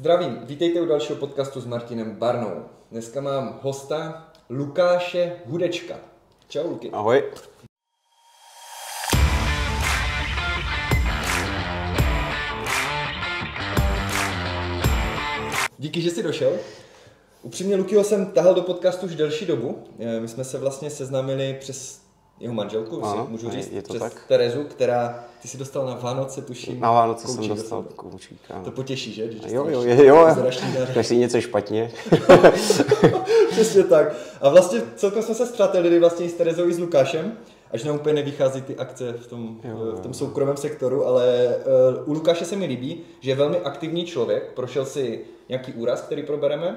Zdravím, vítejte u dalšího podcastu s Martinem Barnou. Dneska mám hosta Lukáše Hudečka. Čau Luky. Ahoj. Díky, že jsi došel. Upřímně Lukyho jsem tahal do podcastu už delší dobu. Eh, My jsme se vlastně seznámili přes jeho manželku, Ano, si můžu říct, je to přes tak. Terezu, která, ty si dostal na Vánoce, tuším. Na Vánoce jsem dostal koučíka. To potěší, že? Když Jo, jo, jo, jo. Když si něco špatně. Přesně tak. A vlastně celkem jsme se zpřátelili vlastně s Terezou i s Lukášem, až nám úplně nevychází ty akce v tom, Jo, v tom jo. soukromém sektoru, ale uh, u Lukáše se mi líbí, že je velmi aktivní člověk, prošel si nějaký úraz, který probereme,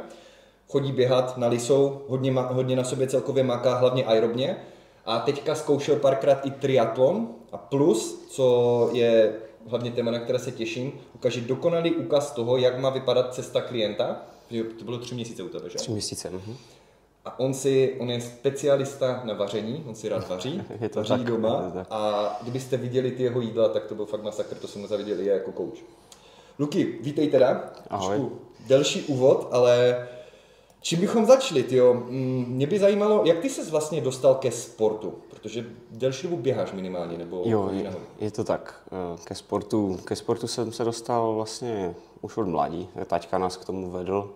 chodí běhat na lisou, hodně, ma, hodně na sobě celkově maká, hlavně aerobně. A teďka zkoušel párkrát i triatlon a plus, co je hlavně téma, na které se těším, ukáže dokonalý úkaz toho, jak má vypadat cesta klienta. To bylo tři měsíce u tebe, že? Tři měsíce. mhm. A on si, on je specialista na vaření, on si rád vaří, Je to vaří tak, je doma to tak. a kdybyste viděli ty jeho jídla, tak to byl fakt masakr, to jsem mu zaviděl i jako coach. Luky, vítej teda, Ahoj. Trošku delší úvod, ale čím bychom začali, tyjo? Mm, Mě by zajímalo, jak ty ses vlastně dostal ke sportu, protože delší dobu běháš minimálně, nebo Jo, je, je to tak. Eh, Ke sportu, ke sportu jsem se dostal vlastně už od mladí. Taťka nás k tomu vedl,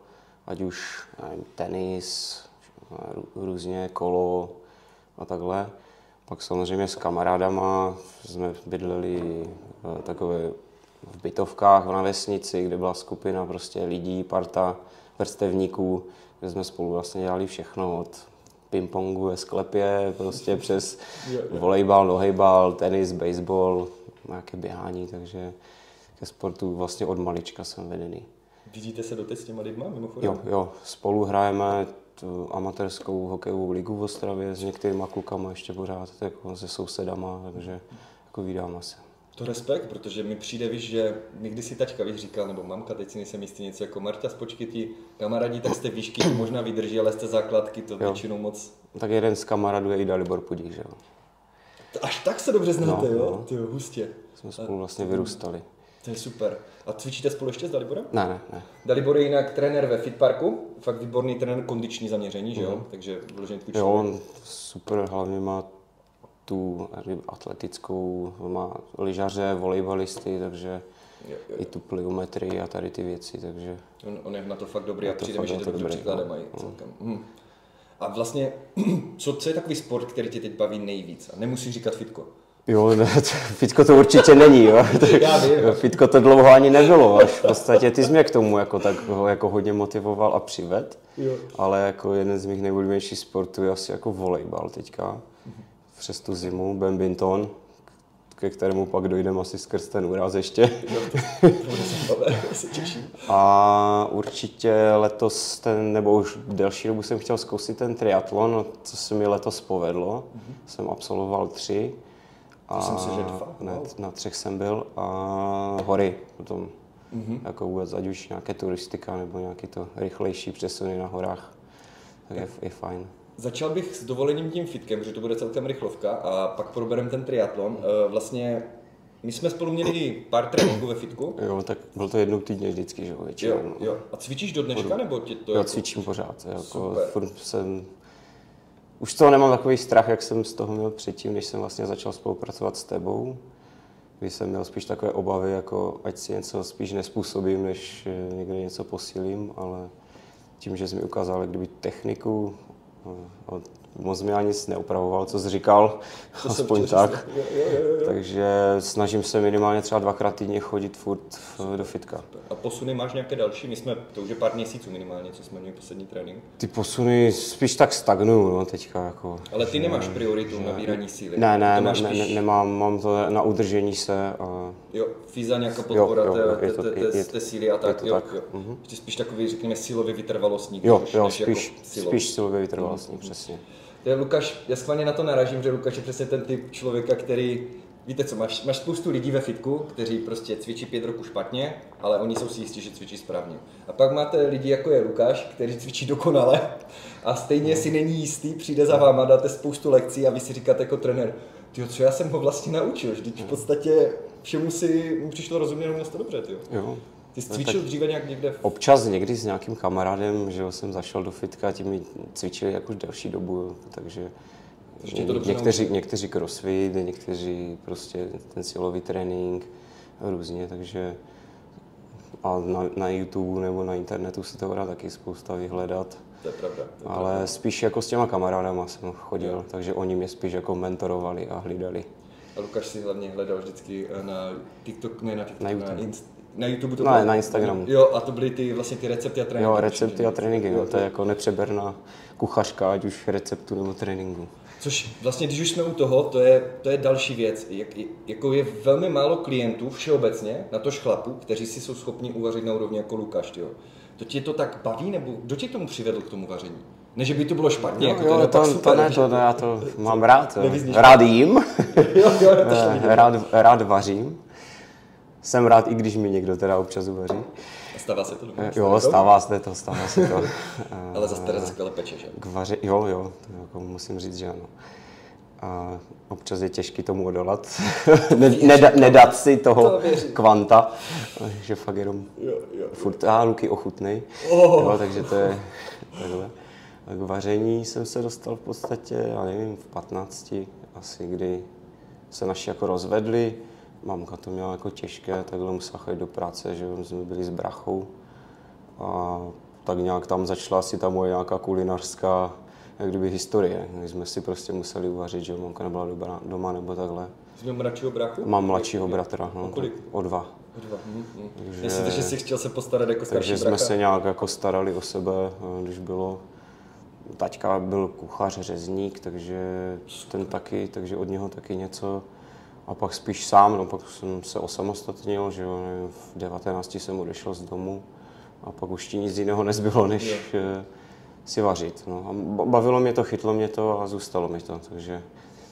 ať už nevím, tenis, eh, rů- různě kolo a takhle. Pak samozřejmě s kamarádama jsme bydleli eh, takové v bytovkách na vesnici, kde byla skupina prostě lidí, parta vrstevníků, kde jsme spolu vlastně dělali všechno od pingpongu ve sklepě, prostě přes volejbal, nohejbal, tenis, baseball, nějaké běhání, takže ke sportu vlastně od malička jsem vedený. Vidíte se doteď s těma lidma mimochodem? Jo, jo, spolu hrajeme tu amatérskou hokejovou ligu v Ostravě s některýma klukama ještě pořád, jako se sousedama, takže jako vídáme se. To respekt, protože mi přijde, víš, že někdy si tačka víš, říkal, nebo mamka, teď si nejsem jistý něco jako Marta, spočky ti kamarádi, tak jste výšky, to možná vydrží, ale jste základky, to Jo. většinou moc. Tak jeden z kamarádů je i Dalibor Pudík, že jo. Až tak se dobře znáte, No, jo? no. Ty jo, hustě. Jsme spolu vlastně vyrůstali. To je super. A cvičíte spolu ještě s Daliborem? Ne, ne, ne. Dalibor je jinak trenér ve Fitparku, fakt výborný trenér kondiční zaměření, že jo? Takže vyloženě tvůj Jo, on super, hlavně má tu atletickou, má lyžaře, volejbalisty, takže Jo, jo, i tu pliometrii a tady ty věci, takže On, on je na to fakt dobrý a přijde mi, že dobrý, příkladem no. mají celkem. Hm. A vlastně, co, co je takový sport, který tě teď baví nejvíc? A nemusíš říkat fitko. Jo, ne, to, fitko to určitě není, jo. Já vím. Fitko to dlouho ani nebylo, až v podstatě ty jsi mě k tomu jako tak jako hodně motivoval a přived. Jo. Ale jako jeden z mých nejoblíbenějších sportů je asi jako volejbal teďka. Přes tu zimu, badminton, ke kterému pak dojdeme asi skrz ten úraz ještě. A určitě letos ten, nebo už delší dobu jsem chtěl zkusit ten triatlon, co se mi letos povedlo. Jsem absolvoval tři. A jsem si, že dva, Ne, na třech jsem byl a hory potom. Jako vůbec, ať už nějaké turistika nebo nějaké to rychlejší přesuny na horách, tak je, je fajn. Začal bych s dovolením tím fitkem, že to bude celkem rychlovka a pak probereme ten triatlon. Eh, Vlastně my jsme spolu měli pár tréninků ve fitku. Jo, tak byl to jednou týdně vždycky, že jo, většinou. Jo, jo. A cvičíš do dneška, nebo tě to Jo, jako... cvičím pořád. Jako furt jsem, už toho nemám takový strach, jak jsem z toho měl předtím, než jsem vlastně začal spolupracovat s tebou. Kdy jsem měl spíš takové obavy, jako ať si něco spíš nespůsobím, než eh, někde něco posílím, ale tím, že jsi mi ukázal jak kdyby techniku, eh, a moc mi ani nic neopravoval, co jsi říkal, To aspoň tak. Jo, jo, jo. Takže snažím se minimálně třeba dvakrát týdně chodit furt do fitka. A posuny máš nějaké další? My jsme, to už je pár měsíců minimálně, co jsme měli poslední trénink. Ty posuny spíš tak stagnují, no, teďka jako. Ale ty nemáš prioritu na nabírání síly. Ne, ne, to ne, máš ne, ne, nemám, mám to na udržení se a Jo, fyza nějaká podpora jo, jo, té- to- té- té- té síly a tak. to Jo, tak, jo. mhm. Ještě spíš takový, řekněme, silově vytrvalostník, jo, než, jo, než spíš, jako silový. spíš silově vytrvalostní, přesně. To je Lukáš, já schválně na to narážím, že Lukáš je přesně ten typ člověka, který, víte co, máš, máš spoustu lidí ve fitku, kteří prostě cvičí pět roků špatně, ale oni jsou si jistí, že cvičí správně. A pak máte lidi jako je Lukáš, který cvičí dokonale a stejně si není jistý, přijde za váma, dáte spoustu lekcí a vy si říkáte jako trenér, tyjo, co já jsem ho vlastně naučil, vždyť v podstatě všemu si mu přišlo rozumět, měl to dobře, tyjo. Jo, Ty jsi cvičil dříve nějak někde? v- Občas někdy s nějakým kamarádem, že jo, jsem zašel do fitka, ti mi cvičili jako delší dobu, takže to někteří, někteří crossfit, někteří prostě ten silový trénink, různě, takže a na, na YouTube nebo na internetu se to dá taky spousta vyhledat. To je pravda. To je Ale spíš jako s těma kamarádama jsem chodil, takže oni mě spíš jako mentorovali a hlídali. A Lukáš si hlavně hledal vždycky eh, na TikTok, ne na TikTok, Na na, YouTube. Inst, na YouTube to Ne, bylo- na Instagramu. Jo, a to byly ty vlastně ty recepty a tréninky. Jo, recepty a tréninky, Jo, to je jako nepřeberná kuchařka, ať už receptu nebo tréninku. Což vlastně, když už jsme u toho, to je, to je další věc. Jak, jako je velmi málo klientů všeobecně, na tož chlapů, kteří si jsou schopni uvařit na úrovni jako Lukáš, jo. To tě to tak baví, nebo kdo tě k tomu přivedl k tomu vaření? Ne, že by to bylo špatně, Jo, jako to, jo, to, to, super, ne, že- to, ne, já to mám rád. Rád jím, jo, jo, to šlo vidět. rád, rád vařím. Jsem rád, i když mi někdo teda občas uvaří. Stává se to doma? Jo, stává se to, stává se to. Ale zase teda skvěle peče, že? K vaři, jo, jo, to jako musím říct, že ano. A občas je těžký tomu odolat, ne, neda, nedat si toho To kvanta, že fakt jenom Jo, jo. furt, a Luky ochutnej, Oh. jo, takže to je takhle. A k vaření jsem se dostal v podstatě, já nevím, v 15 asi, kdy se naši jako rozvedli, mamka to měla jako těžké, takhle musela chodit do práce, že jsme byli s brachou a tak nějak tam začala asi ta moje nějaká kulinářská jak kdyby historie, kdy jsme si prostě museli uvařit, že mamka nebyla doma, doma nebo takhle. Jsi měl mladšího bráchu? Mám mladšího bratra, no, O kolik? o dva. O dva. Hm, hm. Jestli že jsi chtěl se postarat jako starší Takže jsme brácha. se nějak jako starali o sebe, eh, když bylo Taťka byl kuchař, řezník, takže ten taky, takže od něho taky něco. A pak spíš sám, no pak jsem se osamostatnil, že jo, nevím, v 19 jsem odešel z domu a pak už ti nic jiného nezbylo, než eh, si vařit. No. A ba- bavilo mě to, chytlo mě to a zůstalo mi to, takže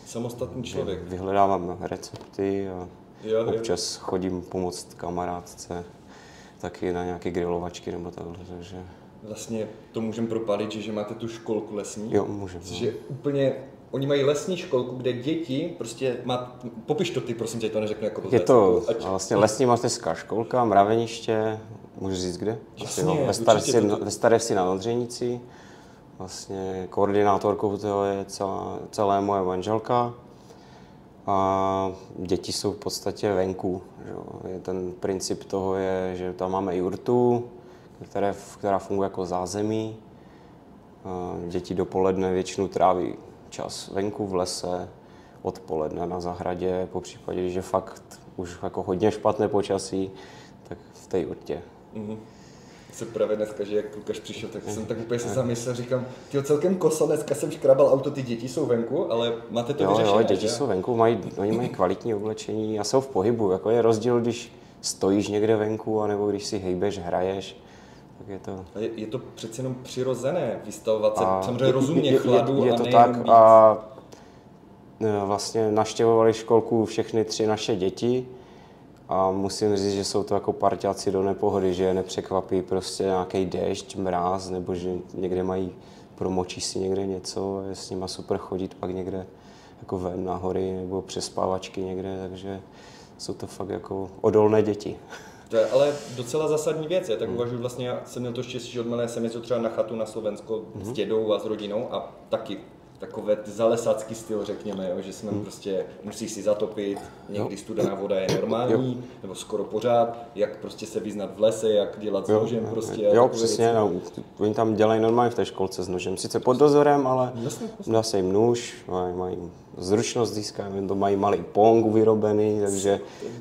Samostatný člověk. vyhledávám recepty a Jo, jo. občas chodím pomoct kamarádce taky na nějaké grilovačky nebo takhle, takže Vlastně to můžeme propálit, že, že máte tu školku lesní. jo, můžeme. Což je úplně, oni mají lesní školku, kde děti prostě má, popiš to ty, prosím tě, to neřeknu jako Je blbec. to Ať- vlastně lesní mateřská školka, mraveniště, můžu říct kde? Asi, Jasně, no, ve, určitě Starci, to- ve Starci na Odřejnici. Vlastně koordinátorkou toho je celá, celá moje manželka. A děti jsou v podstatě venku. Že? jo. Je ten princip toho je, že tam máme jurtu, které, která funguje jako zázemí. A Děti dopoledne většinou tráví čas venku v lese, odpoledne na zahradě, po případě, je fakt už jako hodně špatné počasí, tak v té jurtě. Mhm. Se právě dneska, že jak Lukáš přišel, tak jsem tak úplně se zamyslel, říkám, ty celkem koso, dneska jsem škrabal auto, ty děti jsou venku, ale máte to Jo, vyřešené, jo, děti že? jsou venku, mají, oni mají kvalitní oblečení a jsou v pohybu. Jako je rozdíl, když stojíš někde venku, anebo když si hejbeš, hraješ, tak je to... Je, je to přece jenom přirozené vystavovat se A samozřejmě rozumně je, je, chladu je, je a to tak a e, vlastně naštěvovali školku všechny tři naše děti a musím říct, že jsou to jako parťáci do nepohody, že je nepřekvapí prostě nějaký déšť, mráz, nebo že někde mají, promočí si někde něco, je s nima super chodit pak někde jako ven na hory nebo přespávačky někde, takže jsou to fakt jako odolné děti. To je ale docela zásadní věc. Já tak Hmm. uvažuji vlastně, já jsem měl to štěstí, že od malé jsem jezdil třeba na chatu na Slovensko s dědou a s rodinou a taky takové zalesácký styl, řekněme, jo, že jsme prostě, musíš si zatopit, někdy studená voda je normální, nebo skoro pořád, jak prostě se vyznat v lese, jak dělat s nožem prostě. jo, takové přesně, no, oni tam dělají normálně v té školce s nožem, sice pod dozorem, ale Jasně, dá se jim nůž, mají, mají zručnost získávají, to mají malý pong vyrobený, takže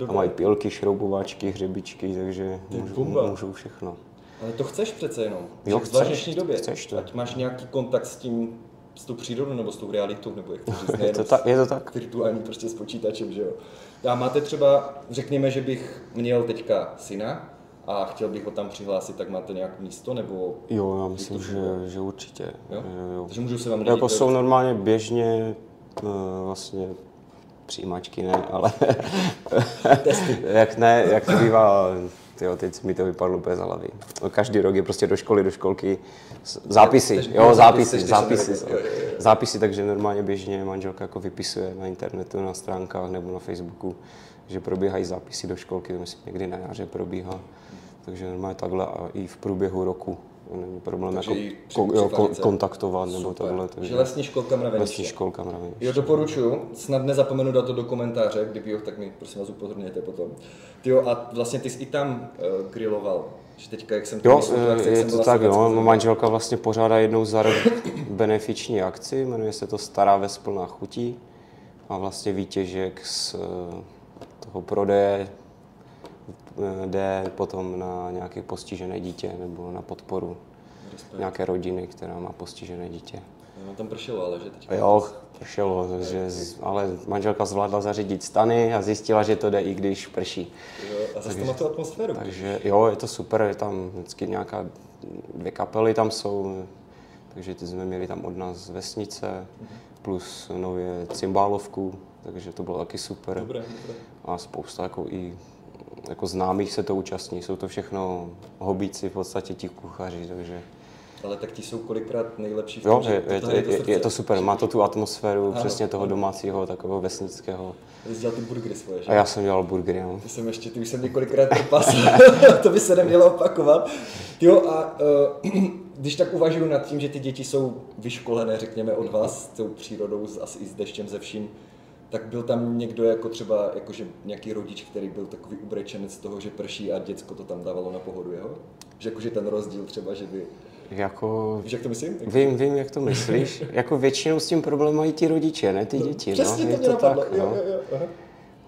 a mají pilky, šroubováčky, hřebičky, takže můžou, můžou všechno. Ale to chceš přece jenom. Jo, v dnešní době. chceš to. Ať máš nějaký kontakt s tím, s tou přírodou nebo s tou realitou, nebo jak to říct, Je to, tak, je to tak? virtuální prostě s počítačem, že jo. A máte třeba, řekněme, že bych měl teďka syna a chtěl bych ho tam přihlásit, tak máte nějaké místo, nebo Jo, já myslím, že, že určitě. jo? Jo. Takže můžu se vám lidi Jako jsou normálně běžně eh, vlastně přijímačky ne, ale jak ne, jak to bývá, tyjo, teď mi to vypadlo bez hlavy. No, Každý rok je prostě do školy, do školky zápisy, jo, zápisy, zápisy, zápisy, zápisy, takže normálně běžně manželka jako vypisuje na internetu, na stránkách nebo na Facebooku, že probíhají zápisy do školky, to myslím někdy na jaře probíhá. takže normálně takhle a i v průběhu roku není problém Takže jako ko, jo, kontaktovat nebo Super. takhle. Takže lesní školka mraveniště. lesní školka mraveniště. Jo, doporučuju. Snad nezapomenu dát to do komentáře, kdyby jo, tak mi prosím vás upozorněte potom. Ty jo, a vlastně ty jsi i tam uh, griloval. Že teďka, jak jsem to Jo, myslel, je, jsem je byl to tak, no. Manželka vlastně pořádá jednou za rok benefiční akci, jmenuje se to Stará ves plná chutí a vlastně výtěžek z eh, toho prodeje eh, jde potom na nějaké postižené dítě nebo na podporu Respekt. nějaké rodiny, která má postižené dítě. No, tam pršelo, ale že teďka. Jo, pršelo, takže, ale manželka zvládla zařídit stany a zjistila, že to jde i když prší. Jo, a zase to má tu atmosféru. Takže jo, je to super, je tam vždycky nějaká dvě kapely tam jsou, takže ty jsme měli tam od nás z vesnice, plus nově cymbálovku, takže to bylo taky super. Dobré, dobré. A spousta jako i jako známých se to účastní, jsou to všechno hobíci v podstatě ti kuchaři, takže Ale tak ti jsou kolikrát nejlepší v tom, jo, že je, je, to je, je, to super, má to tu atmosféru Ano, přesně toho ano. domácího, takového vesnického. Ty jsi dělal ty burgery svoje, že? A já jsem dělal burgery, no. Ty jsem ještě, ty už jsem několikrát trpasl, to by se nemělo opakovat. Jo, a uh, když tak uvažuju nad tím, že ty děti jsou vyškolené, řekněme, od vás, s tou přírodou, asi i s deštěm, ze vším, tak byl tam někdo jako třeba, jakože nějaký rodič, který byl takový ubrečenec z toho, že prší a děcko to tam dávalo na pohodu jeho? Že jakože ten rozdíl třeba, že by... Jako Víš, jak to myslím? Vím, vím, jak to myslíš. jako většinou s tím problém mají ti rodiče, ne ty děti. Přesně no. to Je mě napadlo. tak, jo, no. jo, jo, aha.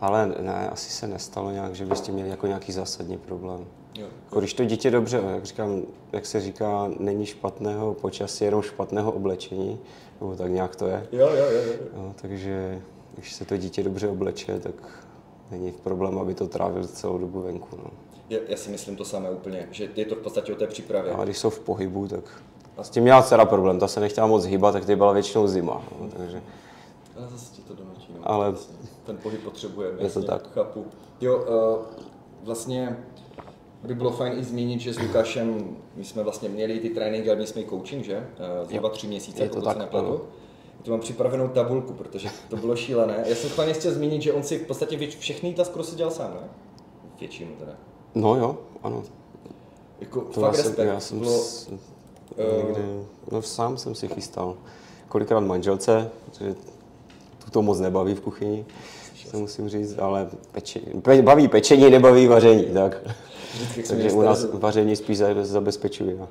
Ale ne, asi se nestalo nějak, že byste měli jako nějaký zásadní problém. Jo. Jako když to dítě dobře, jak říkám, jak se říká, není špatného počasí, jenom špatného oblečení, nebo tak nějak to je. Jo, jo, jo, jo. No, takže když se to dítě dobře obleče, tak není problém, aby to trávil celou dobu venku. No. Já, já si myslím to samé úplně, že je to v podstatě o té přípravě. A když jsou v pohybu, tak s tím měla dcera problém, ta se nechtěla moc hýbat, tak to byla většinou zima. No, takže Ale zase ti to donutí. No. Ale- ten pohyb potřebujeme. Je to tak. Chápu. Jo, uh, vlastně by bylo fajn i zmínit, že s Lukášem, my jsme vlastně měli ty tréninky, ale my jsme i coaching, že? Uh, zhruba tři měsíce, Je to pokud tak, se nepletu. ano. Tu mám připravenou tabulku, protože to bylo šílené. Já jsem schválně chtěl zmínit, že on si v podstatě věč, všechny skoro si dělal sám, ne? Většinu teda. No jo, ano. Jako To fakt já jsem, respekt. já jsem bylo, s, někde, no sám jsem si chystal. Kolikrát manželce, protože tu to moc nebaví v kuchyni, se musím říct, ale pečení, pe, baví pečení, nebaví vaření, tak. vždycky, Takže u nás vaření spíš za- zabezpečuji. já.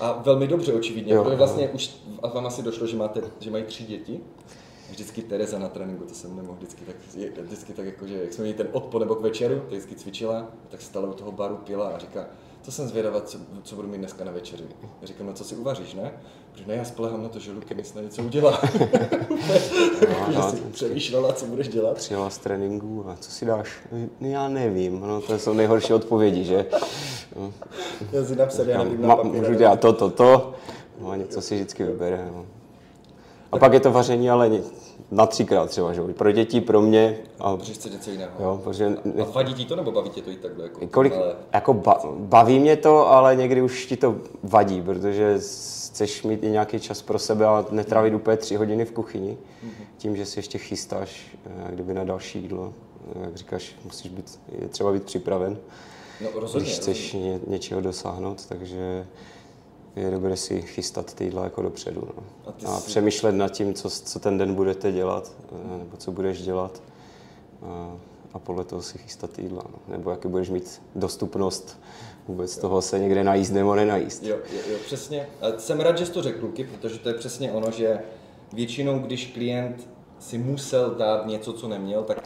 A velmi dobře, očividně. Jo. protože vlastně už a vám asi došlo, že, máte, že mají tři děti. Vždycky Tereza na tréninku, to jsem nemohl vždycky tak, vždycky tak jako, že jak jsme měli ten odpor nebo k večeru, tak vždycky cvičila, tak stala u toho baru, pila a říká, co jsem zvědavá, co, co budu mít dneska na večeři. Říkám, no co si uvaříš, ne? Protože ne, já spolehám na to, že Luky mi snad něco udělá. že no, si přemýšlela, co budeš dělat. Přijela z tréninku a co si dáš? No, já nevím, no, to jsou nejhorší odpovědi, že? No, Já si napsal, já nevím, na Ma, papír. můžu dělat to, to, to, no a něco si vždycky vybere. No. A pak je to vaření, ale na třikrát třeba, že? jo. Pro děti, pro mě. A, Protože chce něco jiného. jo, protože A vadí ti to, nebo baví tě to i takhle? Jako, kolik, ale... jako ba, baví mě to, ale někdy už ti to vadí, protože chceš mít i nějaký čas pro sebe a netrávit úplně tři hodiny v kuchyni, tím, že si ještě chystáš, eh, kdyby na další jídlo. Eh, Jak říkáš, musíš být, je třeba být připraven, No rozhodně. když chceš ně, něčeho dosáhnout, takže je dobré si chystat ty jídla jako dopředu. No. A A jsi- přemýšlet nad tím, co, co ten den budete dělat, eh, nebo co budeš dělat. A, a podle toho si chystat ty jídla. No. Nebo jaký budeš mít dostupnost vůbec toho se někde najíst nebo nenajíst. Jo, jo, jo, přesně. A jsem rád, že jsi to řekl, Luky, protože to je přesně ono, že většinou, když klient si musel dát něco, co neměl, tak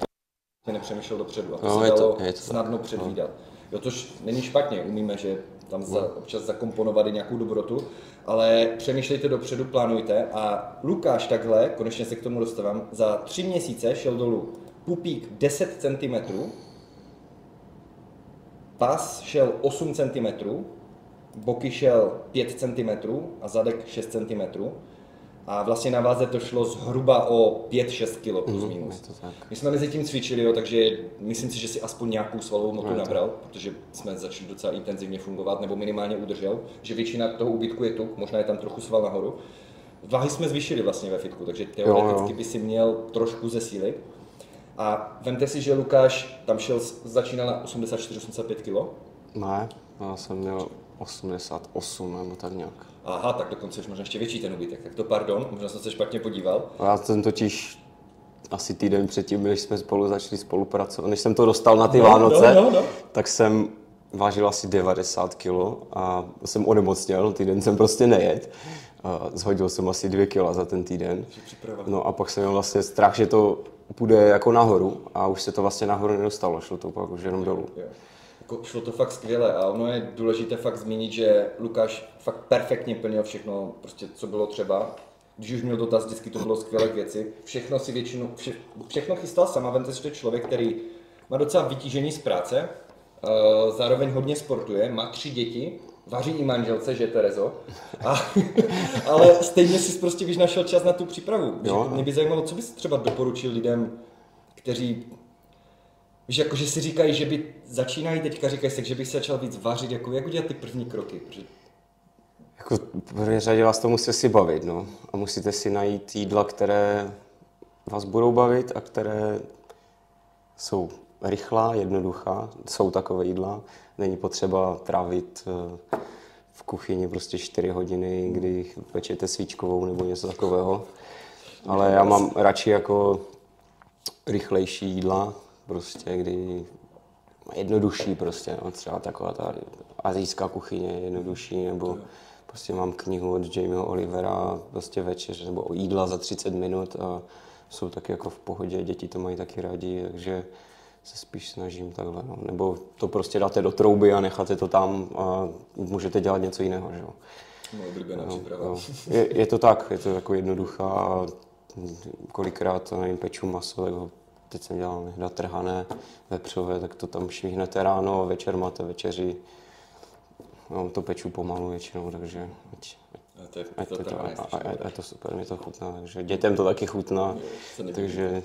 to nepřemýšlel dopředu. A to No, se je to- dalo je to tak, snadno no. předvídat. Jo, tož není špatně, umíme, že tam za, občas zakomponovat i nějakou dobrotu, ale přemýšlejte dopředu, plánujte. A Lukáš takhle, konečně se k tomu dostávám, za tři měsíce šel dolů pupík 10 cm, pas šel 8 cm, boky šel 5 cm a zadek 6 cm. A vlastně na váze to šlo zhruba o 5-6 kg plus Mhm, minus. tak. My jsme mezi tím cvičili, jo, takže myslím si, že si aspoň nějakou svalovou motu nabral, protože jsme začali docela intenzivně fungovat, nebo minimálně udržel, že většina toho úbytku je tuk, možná je tam trochu sval nahoru. Váhy jsme zvýšili vlastně ve fitku, takže teoreticky jo. by si měl trošku zesílit. A vemte si, že Lukáš tam šel, začínal na 84-85 kg, Ne, Já jsem měl 88 nebo tak nějak. Aha, tak dokonce už možná ještě větší ten úbytek. Tak to pardon, možná jsem se špatně podíval. Já jsem totiž asi týden předtím, než jsme spolu začali spolupracovat, než jsem to dostal na ty No, Vánoce, no, no, no. tak jsem vážil asi 90 kg a jsem onemocněl, týden jsem prostě nejet. A zhodil jsem asi 2 kg za ten týden. No a pak jsem měl vlastně strach, že to půjde jako nahoru a už se to vlastně nahoru nedostalo, šlo to pak už jenom dolů. Jo. Jako šlo to fakt skvěle a ono je důležité fakt zmínit, že Lukáš fakt perfektně plnil všechno, prostě co bylo třeba. Když už měl dotaz, vždycky to bylo skvělé věci. Všechno si většinu, vše, všechno chystal sama, vemte si to člověk, který má docela vytížení z práce, eh, zároveň hodně sportuje, má tři děti, vaří i manželce, že Terezo, a, ale stejně si prostě víš našel čas na tu přípravu. Jo. Mě by zajímalo, co bys třeba doporučil lidem, kteří Víš, jako, že si říkají, že by začínají teďka, říkají si, že bych se začal víc vařit, jako, jak udělat ty první kroky? Protože Jako v první řadě vás to musíte si bavit, no. A musíte si najít jídla, které vás budou bavit a které jsou rychlá, jednoduchá. Jsou takové jídla. Není potřeba trávit eh, v kuchyni prostě 4 hodiny, kdy pečete svíčkovou nebo něco takového. Ale já mám radši jako rychlejší jídla, prostě, kdy jednodušší prostě, no, třeba taková ta azijská kuchyně je jednodušší, nebo prostě mám knihu od Jamieho Olivera, prostě večeř, nebo o jídla za 30 minut a jsou taky jako v pohodě, děti to mají taky rádi, takže se spíš snažím takhle, no. Nebo to prostě dáte do trouby a necháte to tam a můžete dělat něco jiného, že jo. No, jo. Je, je, to tak, je to jako jednoduchá a kolikrát, nevím, peču maso, tak ho teď jsem dělal na trhané vepřové, tak to tam švihnete ráno a večer máte večeři. No, to peču pomalu většinou, takže ať, A to je, ať, to, je to, a, a, a, je to super, mě to chutná, takže dětem to taky chutná, nedivím. takže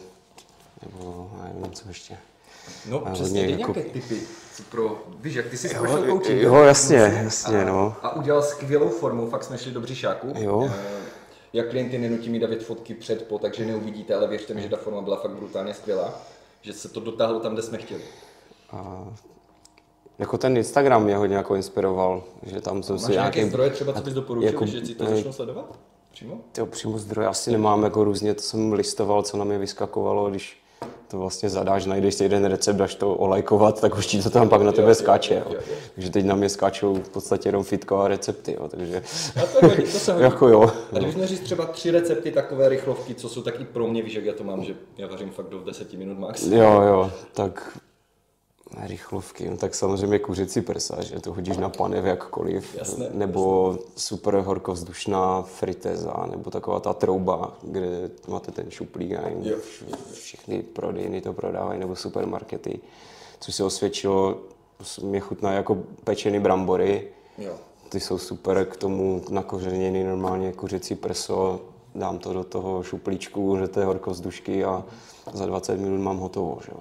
nebo nevím, co ještě. No, A přesně, hodně jako- nějaké typy, co pro, víš, jak ty jsi prošel coaching. jo, jasně, jasně, a, no. A udělal skvělou formu, fakt jsme šli do břišáku. Jo. Eh, Já klienty nenutím mi davět fotky před, po, takže neuvidíte, ale věřte mi, že ta forma byla fakt brutálně skvělá. Že se to dotáhlo tam, kde jsme chtěli. A jako ten Instagram mě hodně jako inspiroval, že tam jsem Máš si nějaké zdroje třeba, co bys doporučil, jako- že si to začnou sledovat? Přímo? Tyjo, přímo zdroje asi nemám, jako různě to jsem listoval, co na mě vyskakovalo, když to vlastně zadáš, najdeš si jeden recept, dáš to olajkovat, tak už ti to tam pak na tebe skáče. jo. Takže teď na mě skáčou v podstatě jenom fitka a recepty, jo, takže A to, hodí, to se hodí. jako jo. A kdybych měl říct třeba tři recepty takové rychlovky, co jsou taky pro mě, víš, jak já to mám, že já vařím fakt do 10 minut max. Jo, jo, tak rychlovky, no tak samozřejmě kuřecí prsa, že to hodíš na panev jakkoliv, Jasné, nebo super horkovzdušná friteza, nebo taková ta trouba, kde máte ten šuplík, Jo. vš- všechny prodejny to prodávají, nebo supermarkety, což se osvědčilo, mě chutná jako pečený brambory, Jo. ty jsou super k tomu nakořeněný normálně kuřecí prso, dám to do toho šuplíčku, že to je horkovzdušky a za 20 minut mám hotovo, že jo.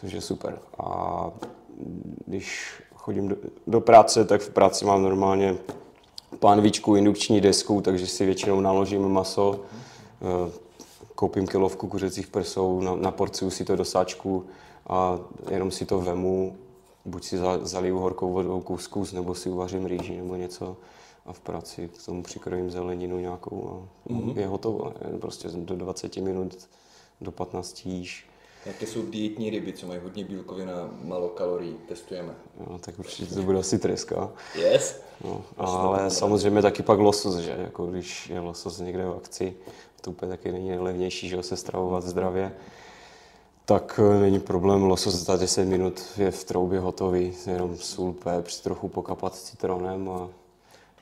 Což je super. A když chodím do, do práce, tak v práci mám normálně pánvičku, indukční desku, takže si většinou naložím maso, eh, koupím kilovku kuřecích prsou, na, na porciu si to do sáčku a jenom si to vemu, buď si za, zaliju horkou vodou kuskus, nebo si uvařím rýži nebo něco a v práci k tomu přikrojím zeleninu nějakou a mm-hmm. je hotovo. Prostě do 20 minut, do 15 jíš. Jaké jsou dietní ryby, co mají hodně bílkovin a málo kalorií, testujeme. Jo, tak určitě to bude asi treska. Yes. No, ale samozřejmě taky pak losos, že? Jako když je losos někde v akci, to úplně taky není nejlevnější, že ho se stravovat zdravě, tak eh, není problém, losos za 10 minut je v troubě hotový, jenom sůl, pepř, trochu pokapat citronem a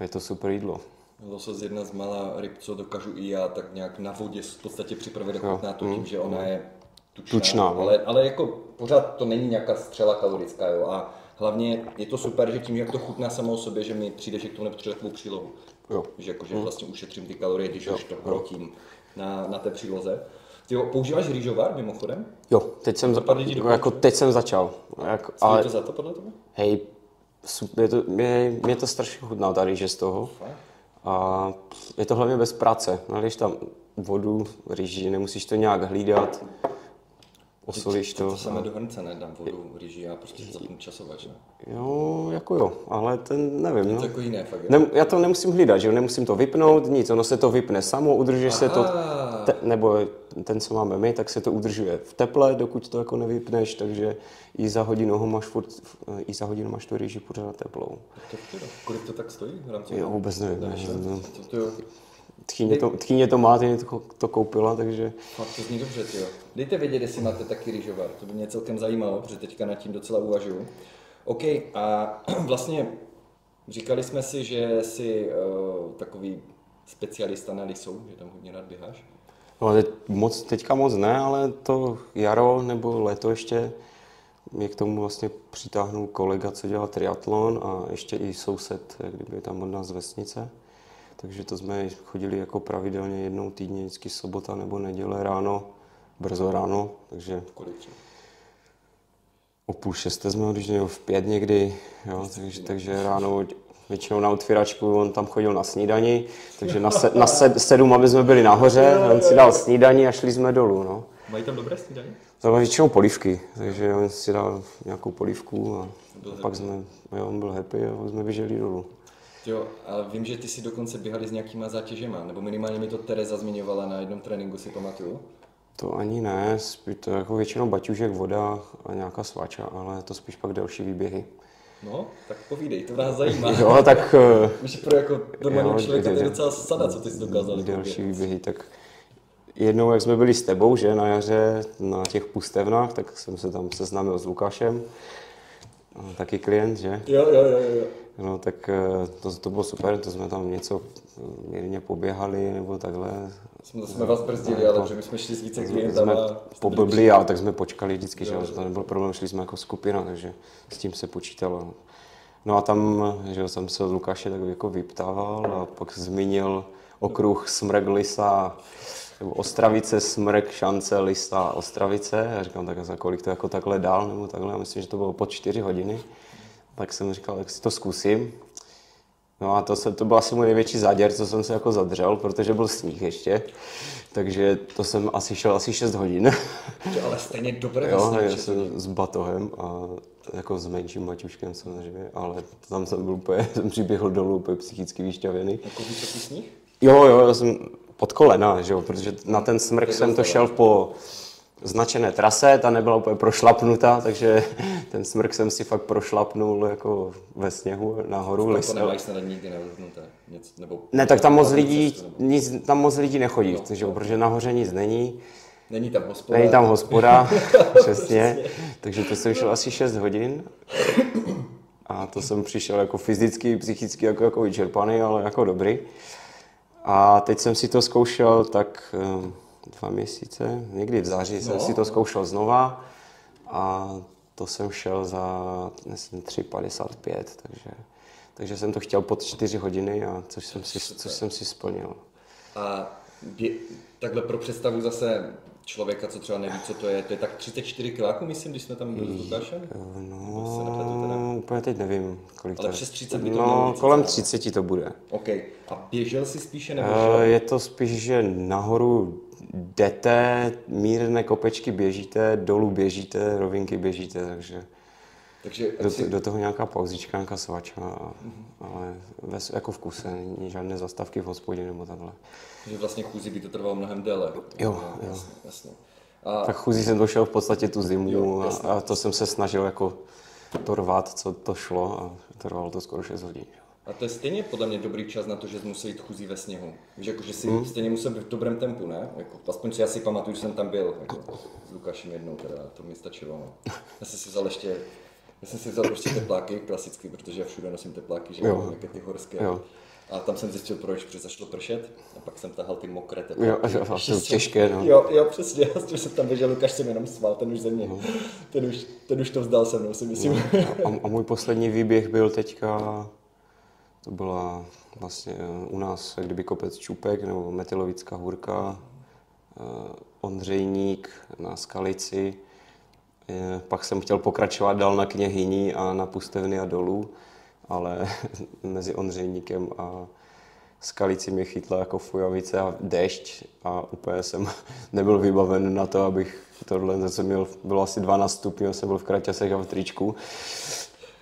je to super jídlo. Losos je jedna z mála ryb, co dokážu i já tak nějak na vodě v podstatě připravit a chutná to mm, tím, že ona je tučná, Tučná, no. ale, ale jako pořád to není nějaká střela kalorická, jo, a hlavně je to super, že tím, jak to chutná samo o sobě, že mi přijde, že k tomu nepotřebuje takovou přílohu. Jo. Že jakože vlastně ušetřím ty kalorie, když už to hrotím na, na té příloze. Ty jo, používáš rýžovar mimochodem? Jo, teď jsem, za, jako, jako teď jsem začal. Jako, Ale... to za to podle tebe? hej, je to, mě, mě to strašně chutná ta rýže z toho. Fakt? A je to hlavně bez práce. Naleješ tam vodu, rýži, nemusíš to nějak hlídat. Osolíš to. To samé do hrnce, ne? Dám vodu, rýži a prostě zapnu časovač, ne? Jo, jako jo, ale ten nevím. Je No. to jako jiné fakt. Nem, já to nemusím hlídat, že jo, nemusím to vypnout, nic, ono se to vypne samo, udržuje se to, Aha. te, nebo ten, co máme my, tak se to udržuje v teple, dokud to jako nevypneš, takže i za hodinu ho máš furt, i za hodinu máš tu rýži pořád teplou. To, to, kolik to tak stojí v rámci? Jo, vůbec nevím, Nevíš, ne, no. to, to, jo. Tchýně to, tchýně to má, tchýně to, to koupila, takže Fakt to zní dobře, jo. Dejte vědět, jestli máte taky rýžovar, to by mě celkem zajímalo, protože teďka nad tím docela uvažuju. OK, a vlastně říkali jsme si, že jsi uh, takový specialista na lisou, že tam hodně rád běháš. No, teď, moc, teďka moc ne, ale to jaro nebo léto ještě mě k tomu vlastně přitáhnul kolega, co dělá triatlon a ještě i soused, kdyby je tam od nás z vesnice. Takže to jsme chodili jako pravidelně jednou týdně, vždycky sobota nebo neděle ráno, brzo ráno, takže Kolik třeba? o půl šesté jsme odjížděli, nebo v pět někdy, jo, takže, takže ráno většinou na otvíračku, on tam chodil na snídani, takže na, se, na sed, sedm, aby jsme byli nahoře, on si dal snídani a šli jsme dolů, no. Mají tam dobré snídaně? To bylo většinou polívky, takže on si dal nějakou polívku a, a pak jsme, jo, on byl happy a pak jsme běželi dolů. Jo, ale vím, že ty si dokonce běhali s nějakýma zátěžema, nebo minimálně mi to Tereza zmiňovala na jednom tréninku, si pamatuju. To ani ne, spíš to jako většinou baťužek, voda a nějaká svača, ale to spíš pak delší výběhy. No, tak povídej, to nás zajímá. Jo, tak eh, Víš, pro jako normálního člověka to je docela sada, co ty jsi dokázal. jako další uběhat. výběhy, tak jednou, jak jsme byli s tebou, že, na jaře na těch pustevnách, tak jsem se tam seznámil s Lukášem, taky klient, že? Jo, jo, jo, jo. No tak eh, to, to bylo super, to jsme tam něco eh, mírně poběhali nebo takhle. Jsme, jsme vás brzdili, ale že my jsme šli s více jsme klientama. byli poblbli, ale tak jsme počkali vždycky, že Jo, jo, jo. to nebyl problém, šli jsme jako skupina, takže s tím se počítalo. No a tam, že jo, jsem se od Lukáše tak jako vyptával a pak zmínil okruh Smrk Lisa, nebo Ostravice, Smrk, Šance, Lisa, Ostravice. A říkám, tak za kolik to jako takhle dál, nebo takhle, já myslím, že to bylo po čtyři hodiny. Tak jsem říkal, tak si to zkusím. No a to, se, to byl asi můj největší záděr, co jsem se jako zadřel, protože byl sníh ještě. Takže to jsem asi šel asi 6 hodin. To ale stejně dobré Jo, já jsem s batohem a jako s menším baťuškem samozřejmě, ale tam jsem byl úplně, jsem přiběhl dolů úplně psychicky vyšťavený. Jako vysoký sníh? Jo, jo, já jsem pod kolena, že jo, protože na ten smrk jsem to šel po značené trase, ta nebyla úplně prošlapnutá, takže ten smrk jsem si fakt prošlapnul jako ve sněhu nahoru. Tam to nemáš snad nikdy nebo Ne, tak tam moc lidí, nic, tam moc lidí nechodí, No, takže, jo, protože nahoře nic není. Není tam hospoda. Není tam hospoda, přesně, takže to jsem šel asi 6 hodin a to jsem přišel jako fyzicky, psychicky jako, jako vyčerpaný, ale jako dobrý. A teď jsem si to zkoušel tak eh, dva měsíce, někdy v září jsem No. si to zkoušel znova a to jsem šel za myslím 3,55, takže, takže jsem to chtěl pod 4 hodiny, a což, jsem si, což jsem si splnil. A bě, takhle pro představu zase člověka, co třeba neví, co to je, to je tak 34 kiláků, myslím, když jsme tam byli s Lukášem? Teda? No, úplně teď nevím, kolik Ale to je. přes 30 by to mělo No, kolem cca. 30 to bude. OK. A běžel jsi spíše nebo Eh, šel? Je to spíš, že nahoru jdete, mírné kopečky běžíte, dolů běžíte, rovinky běžíte, takže Takže do, si, do toho nějaká pauzička, nějaká svačka, a- ale ve, jako v kuse, není žádné zastavky v hospodě nebo takhle. že vlastně chůzi by to trvalo mnohem déle. Jo, jo. Jasně, jasně. A Tak chůzí jsem došel v podstatě tu zimu Jo, a, jasně. a, to jsem se snažil jako to rvat, co to šlo a trvalo to skoro 6 hodin. A to je stejně podle mě dobrý čas na to, že musel jít chůzí ve sněhu. Víš, jako, že si Hmm. stejně musel být v dobrém tempu, ne? Jako, aspoň si já si pamatuju, že jsem tam byl jako, s Lukášem jednou, teda to mi stačilo. No. Já jsem si vzal ještě, já jsem si vzal prostě tepláky, klasicky, protože já všude nosím tepláky, že Jo. jo, jaké ty horské. Jo. A tam jsem zjistil, proč, protože začalo pršet a pak jsem tahal ty mokré tepláky. jo, a jsou jsem- těžké, no. Jo, jo, přesně, já jsem tam běžel, Lukáš jsem jenom sval, ten už ze mě, No. ten, už, ten už to vzdal se mnou, si myslím. A, a můj poslední výběh byl teďka, to byla vlastně eh, u nás kdyby kopec Čupek nebo Metelovická hůrka, eh, Ondřejník na Skalici. Eh, Pak jsem chtěl pokračovat dál na Kněhyni a na Pustevny a dolů, ale mezi Ondřejníkem a Skalici mě chytla jako fujavice a dešť a úplně jsem nebyl vybaven na to, abych tohle, to jsem měl, bylo asi 12 stupňů, jsem byl v kraťasech a v tričku.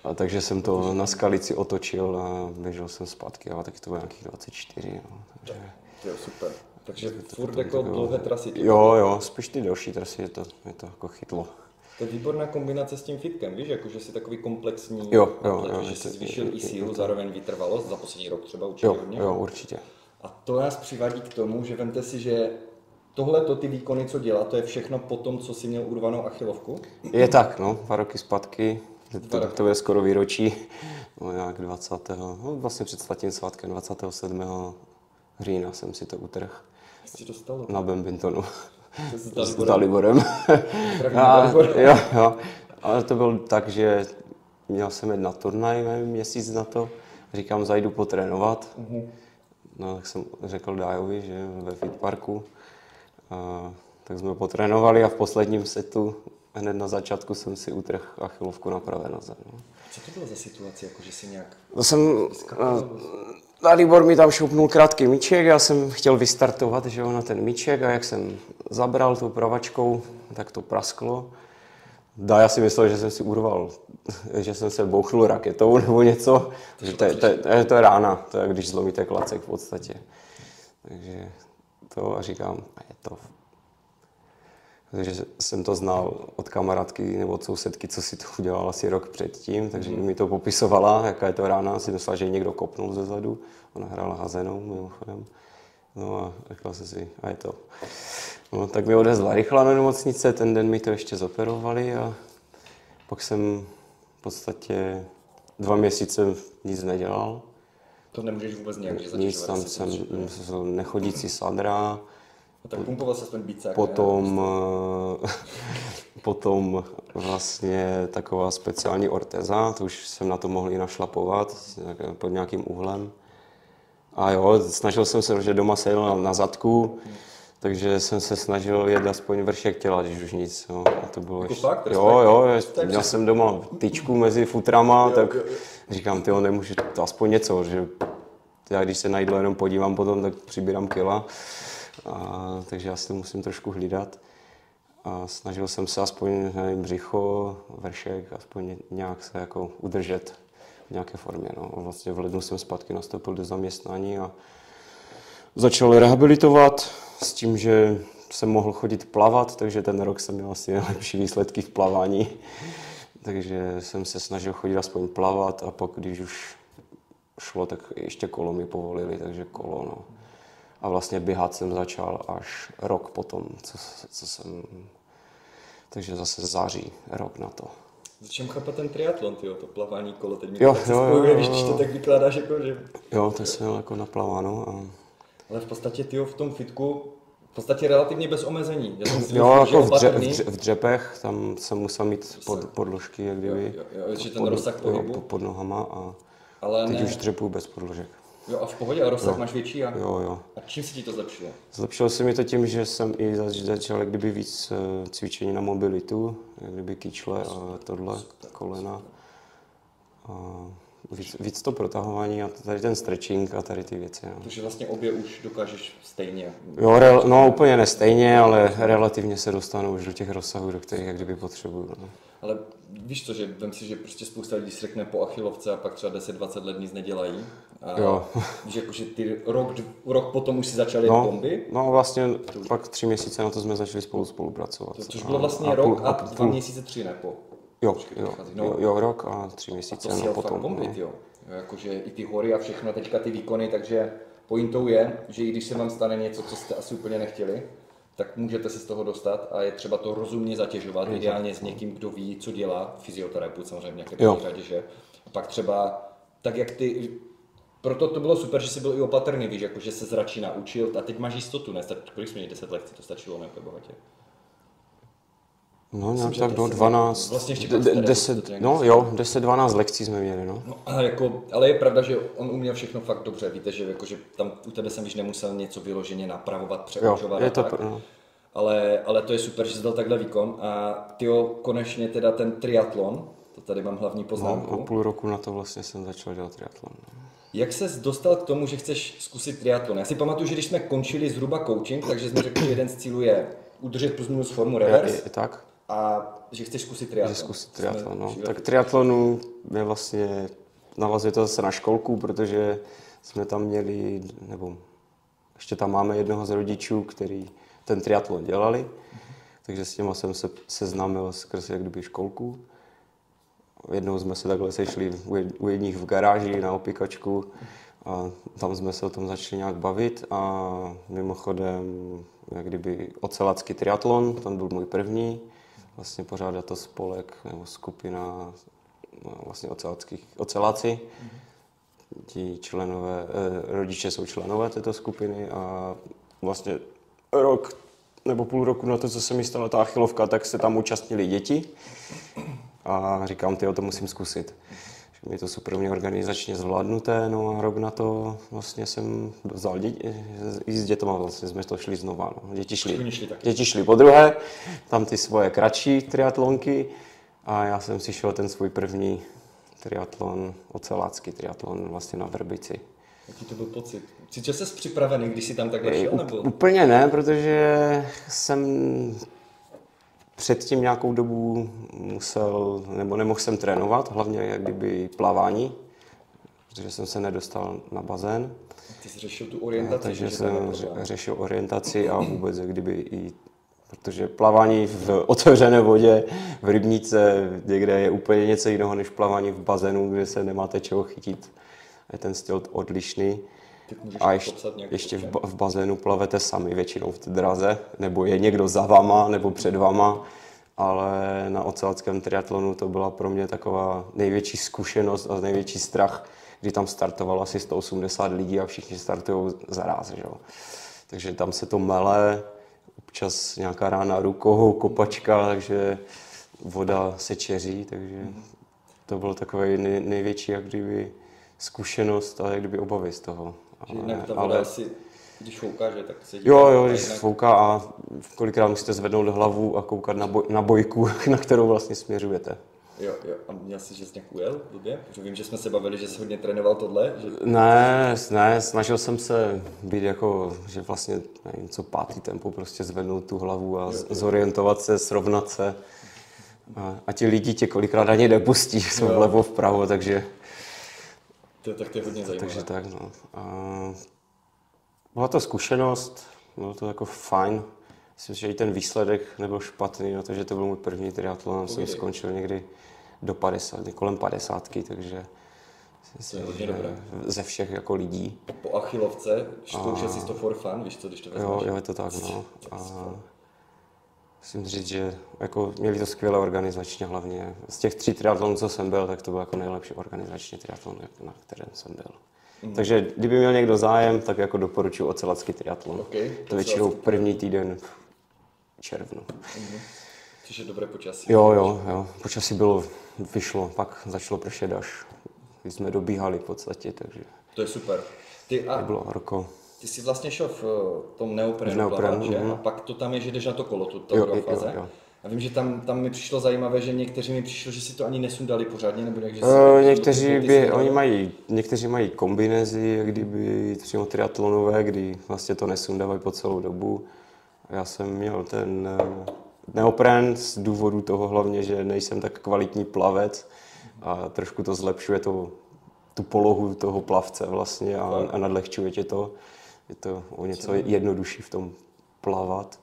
A takže jsem to na skalici otočil a běžel jsem zpátky, ale taky to bylo nějakých 24. No, takže... To je super. Takže furt jako dlouhé trasy. Jo, jo, spíš ty delší trasy je to, je to jako chytlo. To je výborná kombinace s tím fitkem, víš, jako že jsi takový komplexní, Jo, jo, atlet, jo, že jsi zvýšil i sílu, zároveň vytrvalost, za poslední rok třeba určitě Jo, hodně. jo, určitě. A to nás přivádí k tomu, že vemte si, že tohle to ty výkony, co dělá, to je všechno po tom, co si měl urvanou achilovku. Je tak, no, dva roky zpátky, to, to je skoro výročí, no, nějak 20. No, vlastně před svatým svátkem 27. října jsem si to utrhl to stalo? na Bambintonu S Daliborem. A, jo, jo. Ale to bylo tak, že měl jsem jít na turnaj nevím, měsíc na to. Říkám, zajdu potrénovat. No, tak jsem řekl Dajovi, že ve fitparku. A, tak jsme potrénovali a v posledním setu hned na začátku jsem si utrhl achilovku na pravé noze. No. Co to bylo za situace, jako že si nějak... To jsem, eh, Dalibor mi tam šoupnul krátký míček, já jsem chtěl vystartovat že jo, na ten míček a jak jsem zabral tou pravačkou, tak to prasklo. Dá, já si myslel, že jsem si urval, že jsem se bouchnul raketou nebo něco. Takže to, je- to, to, to je rána, to je když zlomíte klacek v podstatě. Takže to a říkám, a je to takže jsem to znal od kamarádky nebo od sousedky, co si to udělala asi rok předtím, takže mi to popisovala, jaká je to rána. Si myslela, že ji někdo kopnul ze zadu. Ona hrála hazenou mimochodem. No a řekla jsem si, a je to. No, tak mi odezla rychle na nemocnice, ten den mi to ještě zoperovali a pak jsem v podstatě dva měsíce nic nedělal. To nemůžeš vůbec nějak, že Nic, tam jsem jsem nechodící sadra, No, tak pumpoval se aspoň bícák, Potom, eh, potom vlastně taková speciální orteza, to už jsem na to mohl i našlapovat pod nějakým úhlem. A jo, snažil jsem se, že doma seděl na, na zadku, takže jsem se snažil jet aspoň vršek těla, když už nic. Jo. A to bylo Jako ještě, fakt? jo, jo, měl jsem doma tyčku mezi futrama, Jo, tak jo, jo. říkám, ty nemůžu, to aspoň něco, že já když se na jídlo jenom podívám potom, tak přibírám kila. A, takže já si to musím trošku hlídat. A snažil jsem se aspoň nevím, břicho, vršek, aspoň nějak se jako udržet v nějaké formě. No. A Vlastně v lednu jsem zpátky nastoupil do zaměstnání a začal rehabilitovat s tím, že jsem mohl chodit plavat, takže ten rok jsem měl asi nejlepší výsledky v plavání. Takže jsem se snažil chodit aspoň plavat a pak, když už šlo, tak ještě kolo mi povolili, takže kolo, no. A vlastně běhat jsem začal až rok potom, co, co jsem... Takže zase září, rok na to. Začím chápat ten triatlon, tyjo, to plavání kolo, teď mi Jo, to jo, jo, jo, víš, když to jo. tak vykládáš, jako, že... Jo, to jsem měl jako naplaváno. A... Ale v podstatě tyjo, v tom fitku, v podstatě relativně bez omezení. Já jsem si Jo, jako v, dře, v, dře, v dřepech, tam jsem musel mít pod, podložky, jak kdyby. Jo, jo, jo, že ten rozsah pohybu. Jo, pod nohama a Ale teď ne. už dřepu bez podložek. Jo, a v pohodě, a rozsah máš větší a... Jo, jo. A čím se ti to zlepšilo? Zlepšilo se mi to tím, že jsem i zač- začal jak kdyby víc eh, cvičení na mobilitu, jak kdyby kyčle a tohle, kolena. A víc, víc to protahování a tady ten stretching a tady ty věci. No. Protože vlastně obě už dokážeš stejně. Jo, re, no úplně nestejně, ale relativně se dostanu už do těch rozsahů, do kterých jak kdyby potřebuju. No. Ale víš co, že vem si, že prostě spousta lidí řekne po achilovce a pak třeba 10-20 let nic nedělají. A Jo. Víš, jako, že ty rok, rok potom už si začal jet No, bomby, no vlastně pak tři měsíce na to jsme začali spolu spolupracovat. což bylo vlastně rok půl- a půl- dva měsíce tři ne po. Jo, Počkej, jo, no. jo, jo, rok a tři A měsíce to si no, potom. bomby, no. jo. jo. Jakože i ty hory a všechno, teďka ty výkony, takže pointou je, že i když se vám stane něco, co jste asi úplně nechtěli, tak můžete se z toho dostat a je třeba to rozumně zatěžovat, ideálně s někým, kdo ví, co dělá, fyzioterapeut samozřejmě v první řadě, že? A pak třeba, tak jak ty, proto to bylo super, že jsi byl i opatrný, víš, jako že se zračí naučil a teď máš jistotu, ne? Kolik jsme měli 10 lekcí, to stačilo, ne? To bohatě. No, nějak tak do se- 12, vlastně ještě de- pro staré deset, to nějak no jo, 10-12 lekcí jsme měli, no. No, a jako, ale je pravda, že on uměl všechno fakt dobře. Víte, že, jako, že tam u tebe jsem již nemusel něco vyloženě napravovat, přeučovat. je to tak. no. ale, ale to je super, že jsi dal takhle výkon. A tyjo, konečně teda ten triatlon, to tady mám hlavní No, poznámku. a půl roku na to vlastně jsem začal dělat triatlon. no. Jak ses dostal k tomu, že chceš zkusit triatlon? Já si pamatuju, že když jsme končili zhruba coaching, takže jsme řekli, že jeden z cílů je udržet plus minus formu reverse. Je, je, tak. A že chceš zkusit triatlon. Že zkusit triatlon, no. Tak triatlonu je vlastně, navazuje to zase na školku, protože jsme tam měli, nebo ještě tam máme jednoho z rodičů, který ten triatlon dělali, takže s těma jsem se seznámil skrz jak kdyby školku. Jednou jsme se takhle sešli u jedních v garáži na opikačku a tam jsme se o tom začali nějak bavit a mimochodem jak kdyby ocelacký triatlon, ten byl můj první, vlastně pořádá to spolek nebo skupina no, vlastně ocelackých, oceláci. Ti členové, eh, rodiče jsou členové této skupiny a vlastně rok nebo půl roku na to, co se mi stala ta achilovka, tak se tam účastnili děti a říkám, ty, to musím zkusit. Mi to super mě organizačně zvládnuté, no a rok na to vlastně jsem vzal děti, i s dětma vlastně jsme to šli znova. No. Děti šli, děti šli po druhé, tam ty svoje kratší triatlonky a já jsem si šel ten svůj první triatlon, ocelácký triatlon vlastně na Vrbici. Jaký to byl pocit? Cítil jsi připravený, když jsi tam takhle šel? Nebo? Úplně ne, protože jsem předtím nějakou dobu musel, nebo nemohl jsem trénovat, hlavně jak kdyby plavání, protože jsem se nedostal na bazén. Ty jsi řešil tu orientaci? Takže jsem řešil orientaci a vůbec jak kdyby i protože plavání v otevřené vodě, v rybníce, někde je úplně něco jiného než plavání v bazénu, kde se nemáte čeho chytit. Je ten styl odlišný. A ještě, ještě v, v bazénu plavete sami většinou v té draze, nebo je někdo za vama, nebo před vama, ale na oceláckém triatlonu to byla pro mě taková největší zkušenost a největší strach, kdy tam startovalo asi 180 lidí a všichni startují zaráz. Že? Takže tam se to mele, občas nějaká rána rukou, kopačka, takže voda se čeří, takže to byl takový nej, největší jak kdyby zkušenost a jak kdyby obavy z toho. Že jinak ta voda ale... asi, když fouká, že tak se Jo, jo, když jinak... fouká a kolikrát musíte zvednout hlavu a koukat na, boj, na bojku, na kterou vlastně směřujete. Jo, jo. A měl jsi, že jsi nějak ujel blbě? Protože vím, že jsme se bavili, že jsi hodně trénoval tohle. Že... Ne, ne, snažil jsem se být jako, že vlastně, nevím, co pátý tempo, prostě zvednout tu hlavu a jo, zorientovat se, srovnat se. A, a ti lidi tě kolikrát ani nepustí, jsou vlevo, vpravo, takže... To, tak to je hodně zajímavé. Takže tak, no. A byla to zkušenost, bylo to jako fajn. Myslím, že i ten výsledek nebyl špatný, no, takže to byl můj první triatlon, jsem skončil někdy do 50, kolem 50, takže to je hodně dobré. ze všech jako lidí. Po achilovce, zkoušel jsi to for fun, víš co, když to vezmeš? Jo, jo, je to tak, no. A musím říct, že jako měli to skvělé organizačně hlavně. Z těch tří triatlonů, co jsem byl, tak to byl jako nejlepší organizační triatlon, na kterém jsem byl. Mm. Takže kdyby měl někdo zájem, tak jako doporučuji ocelacký triatlon. Okay, to většinou první týden v červnu. Mm. Což je dobré počasí. Jo, jo, jo. Počasí bylo, vyšlo, pak začalo pršet až, když jsme dobíhali v podstatě, takže... To je super. Ty a... bylo horko. Ty jsi vlastně šel v eh, tom neoprenu, v neoprenu plavat? Mm. A pak to tam je, že jdeš na to kolo, tu, ta jo, fáze. Jo, jo. A vím, že tam, tam mi přišlo zajímavé, že někteří mi přišlo, že si to ani nesundali pořádně, nebo jak, že si, uh, někteří, by, oni mají, někteří mají kombinézy, kdyby přímo triatlonové, kdy vlastně to nesundávají po celou dobu. Já jsem měl ten eh, neopren z důvodu toho hlavně, že nejsem tak kvalitní plavec a trošku to zlepšuje to, tu polohu toho plavce vlastně a, a nadlehčuje tě to. Je to o něco jednodušší v tom plavat.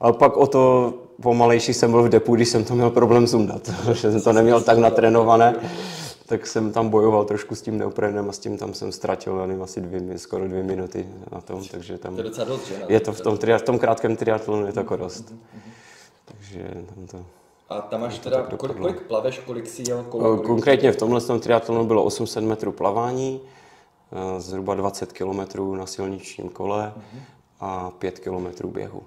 Ale pak o to pomalejší jsem byl v depu, když jsem to měl problém zundat, že jsem to neměl tak natrénované, tak jsem tam bojoval trošku s tím neoprenem a s tím tam jsem ztratil, nevím, asi dvě, skoro dvě minuty na tom, takže tam... To je docela dost, že? Je to v tom, v tom krátkém triatlonu je to jako dost. Takže tam to... A tam máš teda, kolik, kolik plaveš, kolik si jel kolo? Konkrétně v tomhle tom triatlonu bylo 800 metrů plavání, zhruba 20 km na silničním kole a 5 km běhu.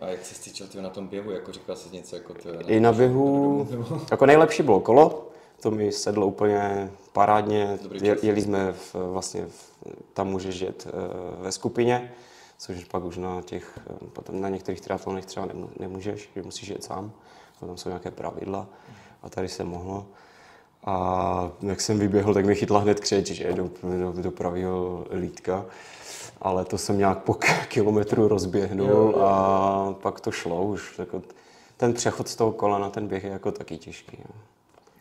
A jak jsi cítil na tom běhu, jako říkal jsi něco jako to? I na běhu, jako nejlepší bylo kolo, to mi sedlo úplně parádně, Je, jeli jsme v, vlastně, v, tam můžeš jet uh, ve skupině, což pak už na těch, eh, potom na některých triatlonech třeba nemůžeš, že musíš jet sám, tam jsou nějaké pravidla a tady se mohlo. A jak jsem vyběhl, tak mi chytla hned křeč, že do, do, do pravého lítka. ale to jsem nějak po kilometru rozběhnul Jo, jo. a pak to šlo už. Jako ten přechod z toho kola na ten běh je jako taky těžký. Jo.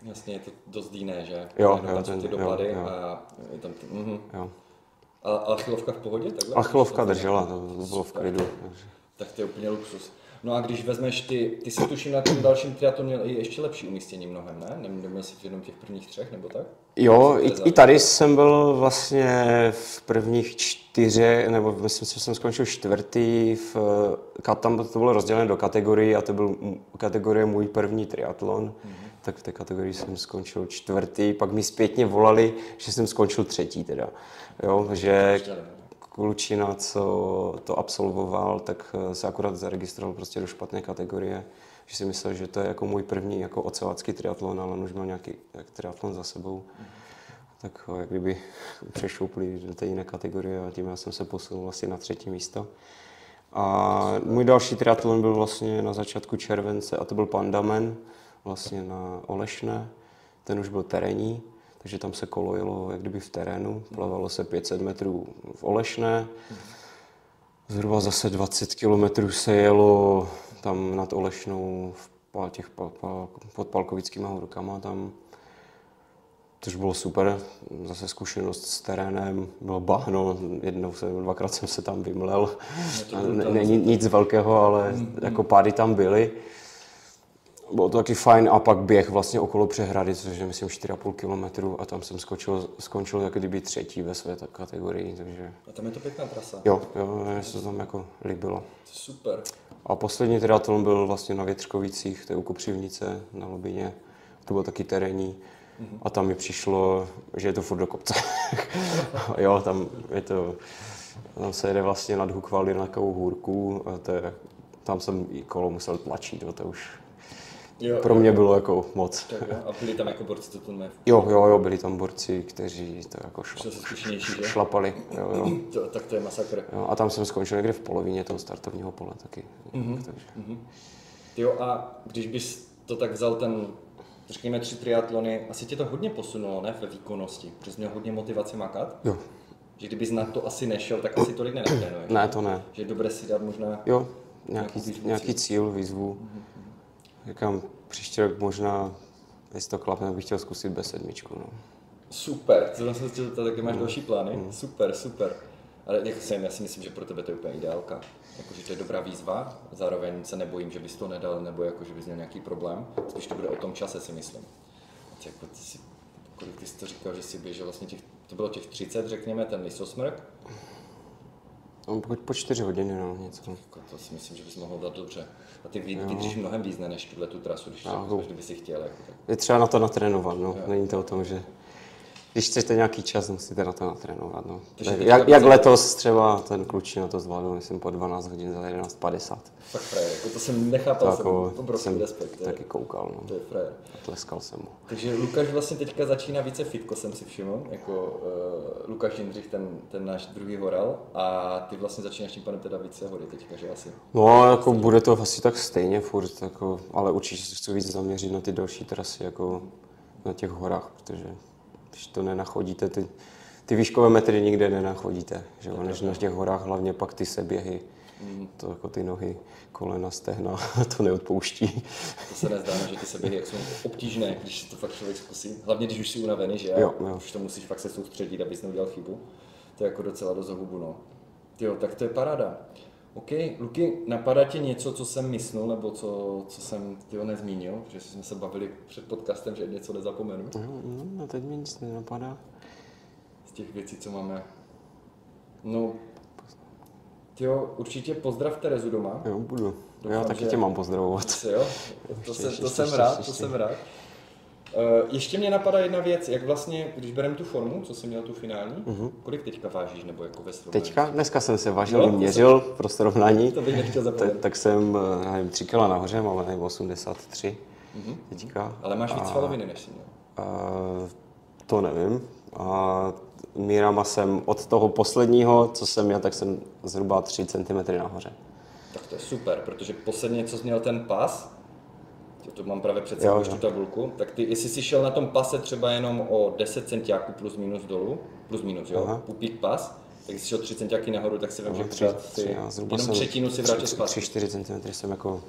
Jasně, je to dost jiné, že? Jo, jo, ten- ty jo, dopady jo. a je tam ty, mhm. Jo. A, a chylovka v pohodě? Takhle? Achilovka držela, to bylo v klidu. Tak to je úplně luxus. No a když vezmeš ty, ty si tuším na tom dalším triatlonu měl i ještě lepší umístění mnohem, ne? Nem- Neměl jsi jenom těch prvních třech, nebo tak? Jo, i, i tady jsem byl vlastně v prvních čtyřech, nebo myslím si, že jsem skončil čtvrtý, v, ka- tam to bylo rozdělené do kategorií a to byl kategorie můj první triatlon, mm-hmm. tak v té kategorii jsem skončil čtvrtý, pak mi zpětně volali, že jsem skončil třetí teda, jo, že? Klučina, co to absolvoval, tak eh, se akorát zaregistroval prostě do špatné kategorie, že si myslel, že to je jako můj první jako ocelácký triatlon, ale on už měl nějaký jak triatlon za sebou. Tak ho jak kdyby přešoupli do té jiné kategorie a tím já jsem se posunul vlastně na třetí místo. A můj další triatlon byl vlastně na začátku července a to byl Pandamen, vlastně na Olešné. Ten už byl terénní, takže tam se kolo jelo jak kdyby v terénu. Plavalo se 500 metrů v Olešné. Zhruba zase 20 kilometrů se jelo tam nad Olešnou v těch pa, pa, pod Palkovickýma horkama tam. Což bylo super, zase zkušenost s terénem, bylo bahno, jednou se, dvakrát jsem se tam vymlel. Není nic velkého, ale jako pády tam byly. Bylo to taky fajn a pak běh vlastně okolo přehrady, což je myslím 4,5 kilometru a tam jsem skočil, skončil jako kdyby třetí ve své kategorii, takže A tam je to pěkná trasa. jo, jo, mně se to tam jako líbilo. Super. A poslední triatlon byl vlastně na Větřkovicích, to je u Kopřivnice na Lobině. To bylo taky terénní. A tam mi přišlo, že je to furt do kopce. jo, tam je to, tam se jede vlastně nad Hukvali na takovou hůrku. A to je, tam jsem i kolo musel tlačit, to už Jo, pro jo, mě bylo jako moc. Tak jo. A byli tam jako borci, co to ne? Jo, jo, jo, byli tam borci, kteří to jako šla, šlapali. Jo, jo. To, tak to je masakr. Jo, a tam jsem skončil někde v polovině toho startovního pole taky. Mhm. Takže. Jo, a když bys to tak vzal ten, řekněme, tři triatlony, asi tě to hodně posunulo, ne, ve výkonnosti, protože jsi měl hodně motivace makat, Jo, že kdybys na to asi nešel, tak asi tolik nenatrénuješ. ne, to ne. Že je dobré si dát možná, Jo, nějaký, výzvu, nějaký cíl. cíl, výzvu. Říkám, příští rok možná, jestli to klapne, bych chtěl zkusit bez sedmičku. No. super, to jsem se chtěl zeptat, jaké máš další plány, super, super. Ale jak jsem, já si myslím, že pro tebe to je úplně ideálka. Jakože to je dobrá výzva, zároveň se nebojím, že bys to nedal, nebo jako, že bys měl nějaký problém. Spíš to bude o tom čase, si myslím. Teď Jako ty si, kolik ty jsi to říkal, že jsi běžel vlastně těch, to bylo těch 30, řekněme, ten lisosmrk. No, po, po čtyři hodiny, no, něco. Jako to si myslím, že bys mohl dát dobře. A ty vy- vydržíš mnohem víc ne, než tuhle tu trasu, když Jo. to kdyby si chtěl. Jako tak. Je třeba na to natrénovat, no. Jo. Není to o tom, že když chcete nějaký čas, musíte na to natrénovat, no. Takže Tak Jak, to jak letos třeba ten klučí na to zvládl, myslím, po 12 hodin za 11.50. Fakt frajer, jako to jsem nechápal, To jsem jako obrovský jsem respekt. To je, taky koukal, to no. je frajer. Tleskal jsem mu. Takže Lukáš vlastně teďka začíná více fitko, jsem si všiml, jako uh, Lukáš Jindřich, ten, ten náš druhý horal, a ty vlastně začínáš tím panem teda více hory teďka, že asi. No, jako bude to asi tak stejně furt, jako, ale určitě se chci víc zaměřit na ty další trasy, jako na těch horách, protože když to nenachodíte, ty, ty výškové metry nikde nenachodíte, že jo, než na těch horách hlavně pak ty seběhy, to jako ty nohy, kolena, stehna, to neodpouští. To se nezdá, že ty seběhy jak jsou obtížné, když to fakt člověk zkusí. Hlavně když už jsi unavený, že Jo, jo. už to musíš fakt se soustředit, abys neudělal chybu. To je jako docela dost hubu, no. Jo, tak to je paráda. OK, Luky, napadá tě něco, co jsem myslel, nebo co, co jsem tyho nezmínil, že jsme se bavili před podcastem, že něco nezapomenu No, no, teď mi nic nenapadá. z těch věcí, co máme. No, jo, určitě pozdrav Terezu doma. Jo, budu. Doufám, Já taky že- tě mám pozdravovat. Jo, to, Ještě, jsem, ještě, to jsem ještě, rád, ještě. to jsem rád. Uh, ještě mě napadá jedna věc, jak vlastně, když bereme tu formu, co jsi měl tu finální, uh-huh. kolik teďka vážíš, nebo jako ve srovnání? Teďka, dneska jsem se vážil, no, měřil pro srovnání. To bych nechtěl Tak, zapomenout. tak jsem, eh, nevím, 3 kg nahoře, mám nevím, 83 Mhm. teďka. Ale máš víc svaloviny, než jsi měl. Uh, to nevím. A mírama jsem od toho posledního, co jsem měl, tak jsem zhruba 3 cm nahoře. Tak to je super, protože posledně, co jsi měl ten pas, to, mám právě před sebou tu tabulku, tak ty, jestli jsi šel na tom pase třeba jenom o 10 centiáků plus minus dolů, plus minus, jo, Aha. pupík pas, Tak jsi šel 3 cm nahoru, tak si vím, No, že tři- tři, zhruba jenom jsem třetinu si vrátil tři- zpátky. tři, čtyři centimetry jsem jako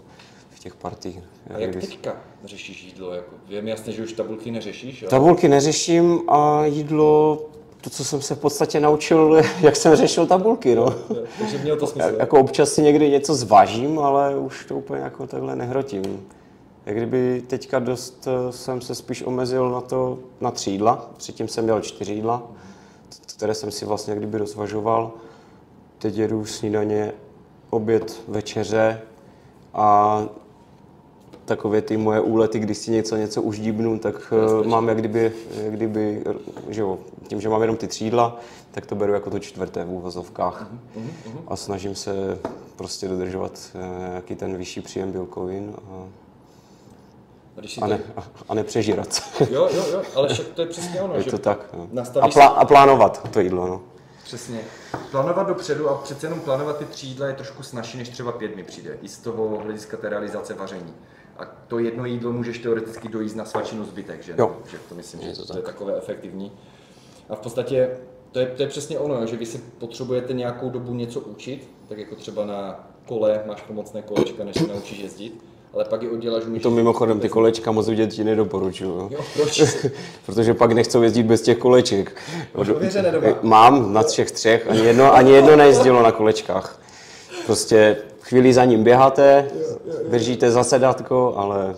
v těch partích. A jak teďka řešíš jídlo? Jako, je mi jasné, že už tabulky neřešíš, jo? Tabulky neřeším a jídlo, to, co jsem se v podstatě naučil, jak jsem řešil tabulky, no. Takže mělo to smysl. Jako občas si někdy něco zvažím, ale už to úplně jako takhle nehrotím. Jak kdyby teďka dost eh, jsem se spíš omezil na to, na tři jídla. Předtím jsem měl čtyři jídla, které jsem si vlastně jak kdyby rozvažoval. Teď jedu snídaně, oběd, večeře a takové ty moje úlety, když si něco, něco už díbnu, tak eh, mám jak kdyby, jak kdyby, že jo, tím, že mám jenom ty třídla, tak to beru jako to čtvrté v úvozovkách. A snažím se prostě dodržovat eh, nějaký ten vyšší příjem bílkovin a, A, když a, to... ne, a, a nepřežírat. Jo, jo, jo, ale však to je přesně ono, Je že to tak. No. A, plá, a plánovat to jídlo, no. Přesně. Plánovat dopředu a přece jenom plánovat ty tři jídla je trošku snažší než třeba pět mi přijde. I z toho hlediska té realizace vaření. A to jedno jídlo můžeš teoreticky dojíst na svačinu zbytek, že? Jo. Že to myslím, Je že to to, to je takové efektivní. A v podstatě to je, to je přesně ono, že vy si potřebujete nějakou dobu něco učit, tak jako třeba na kole máš pomocné kolečka, než se naučíš jezdit, ale pak je odděláš, můžeš... To mimochodem ty kolečka moc vidět ti nedoporučuju. Jo. Proč? Protože pak nechcou jezdit bez těch koleček. Máš ověřené doma? Mám na všech třech, ani jedno, ani jedno nejezdilo na kolečkách. Prostě chvíli za ním běháte, držíte za sedatko, ale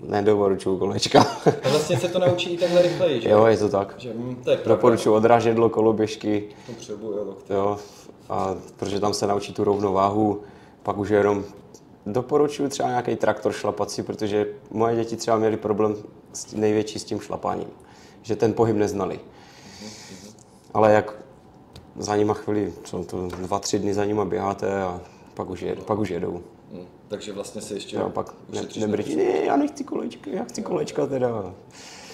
nedoporučuju kolečka. A vlastně se to naučí i takhle rychleji, že? jo, je to tak. Že, hm, to je pravda. Doporučuji odrážedlo, koloběžky, Potřebuju, jo, jo, a protože tam se naučí tu rovnováhu, pak už jenom doporučuji třeba nějaký traktor šlapací, protože moje děti třeba měly problém s tím, největší s tím šlapáním, že ten pohyb neznali. Ale jak za nima chvíli, co to, dva, tři dny za nima běháte a pak už, jed, pak už jedou. Hm, takže vlastně se ještě Jo, pak ne, nebrčí, ne, já nechci kolečka, já chci kolečka teda.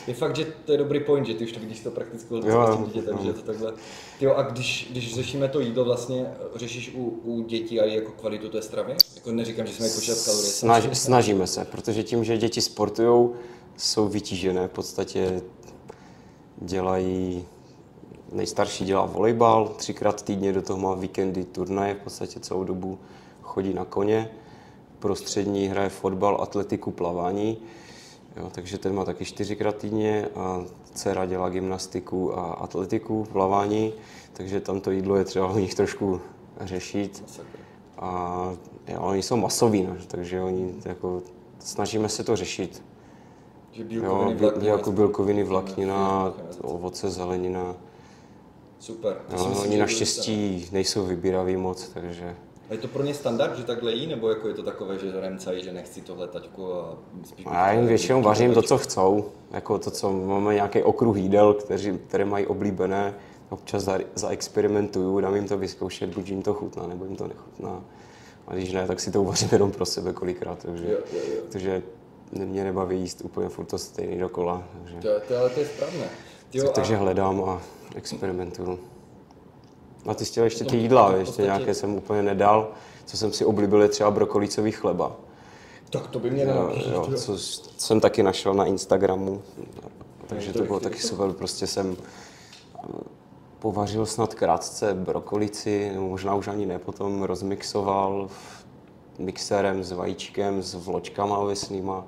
Je fakt, že to je dobrý point, že ty už to vidíš to prakticky od Jo, jo, dítětem, jo. že je to takhle. Jo, a když, když řešíme to jídlo vlastně, řešíš u, u dětí a jako kvalitu té stravy? Jako neříkám, že jsme jako počítat kalorie. Snaž, snažíme se, protože tím, že děti sportují, jsou vytížené, v podstatě dělají, nejstarší dělá volejbal, třikrát týdně do toho má víkendy turnaje, v podstatě celou dobu chodí na koně, prostřední hraje fotbal, atletiku, plavání, jo, takže ten má taky čtyřikrát týdně a dcera dělá gymnastiku a atletiku, plavání, takže tam to jídlo je třeba u nich trošku řešit. A jo, oni jsou masoví, no, takže oni jako, snažíme se to řešit. Že Jo, bílkoviny, vláknina, jako bílkoviny, vláknina, ovoce, zelenina. Super. Jo, myslím, oni naštěstí nejsou vybíraví moc, takže A je to pro ně standard, že takhle jí, nebo jako je to takové, že remcají, že nechci tohle taťku a spíš... já jim většinou vařím to, co chcou. Jako to, co máme nějaký okruh jídel, kteří, které mají oblíbené. Občas za, zaexperimentuju, dám jim to vyzkoušet, buď jim to chutná, nebo jim to nechutná. A když ne, tak si to uvařím jenom pro sebe kolikrát. Takže, Jo, jo, jo. takže mě nebaví jíst úplně furt to stejný dokola. Takže, To, to, ale to je správné. Jo, takže a hledám a experimentuju. A ty jsi chtěl ještě ty No, jídla, v ještě podstatě- nějaké jsem úplně nedal. Co jsem si oblíbil je třeba brokolicový chleba. tak to by mě Jo, jo, co jsem taky našel na Instagramu, takže to to bylo taky super. Prostě jsem eh, povařil snad krátce brokolici, nebo možná už ani ne, potom rozmixoval mixérem s vajíčkem, s vločkama ovesnýma,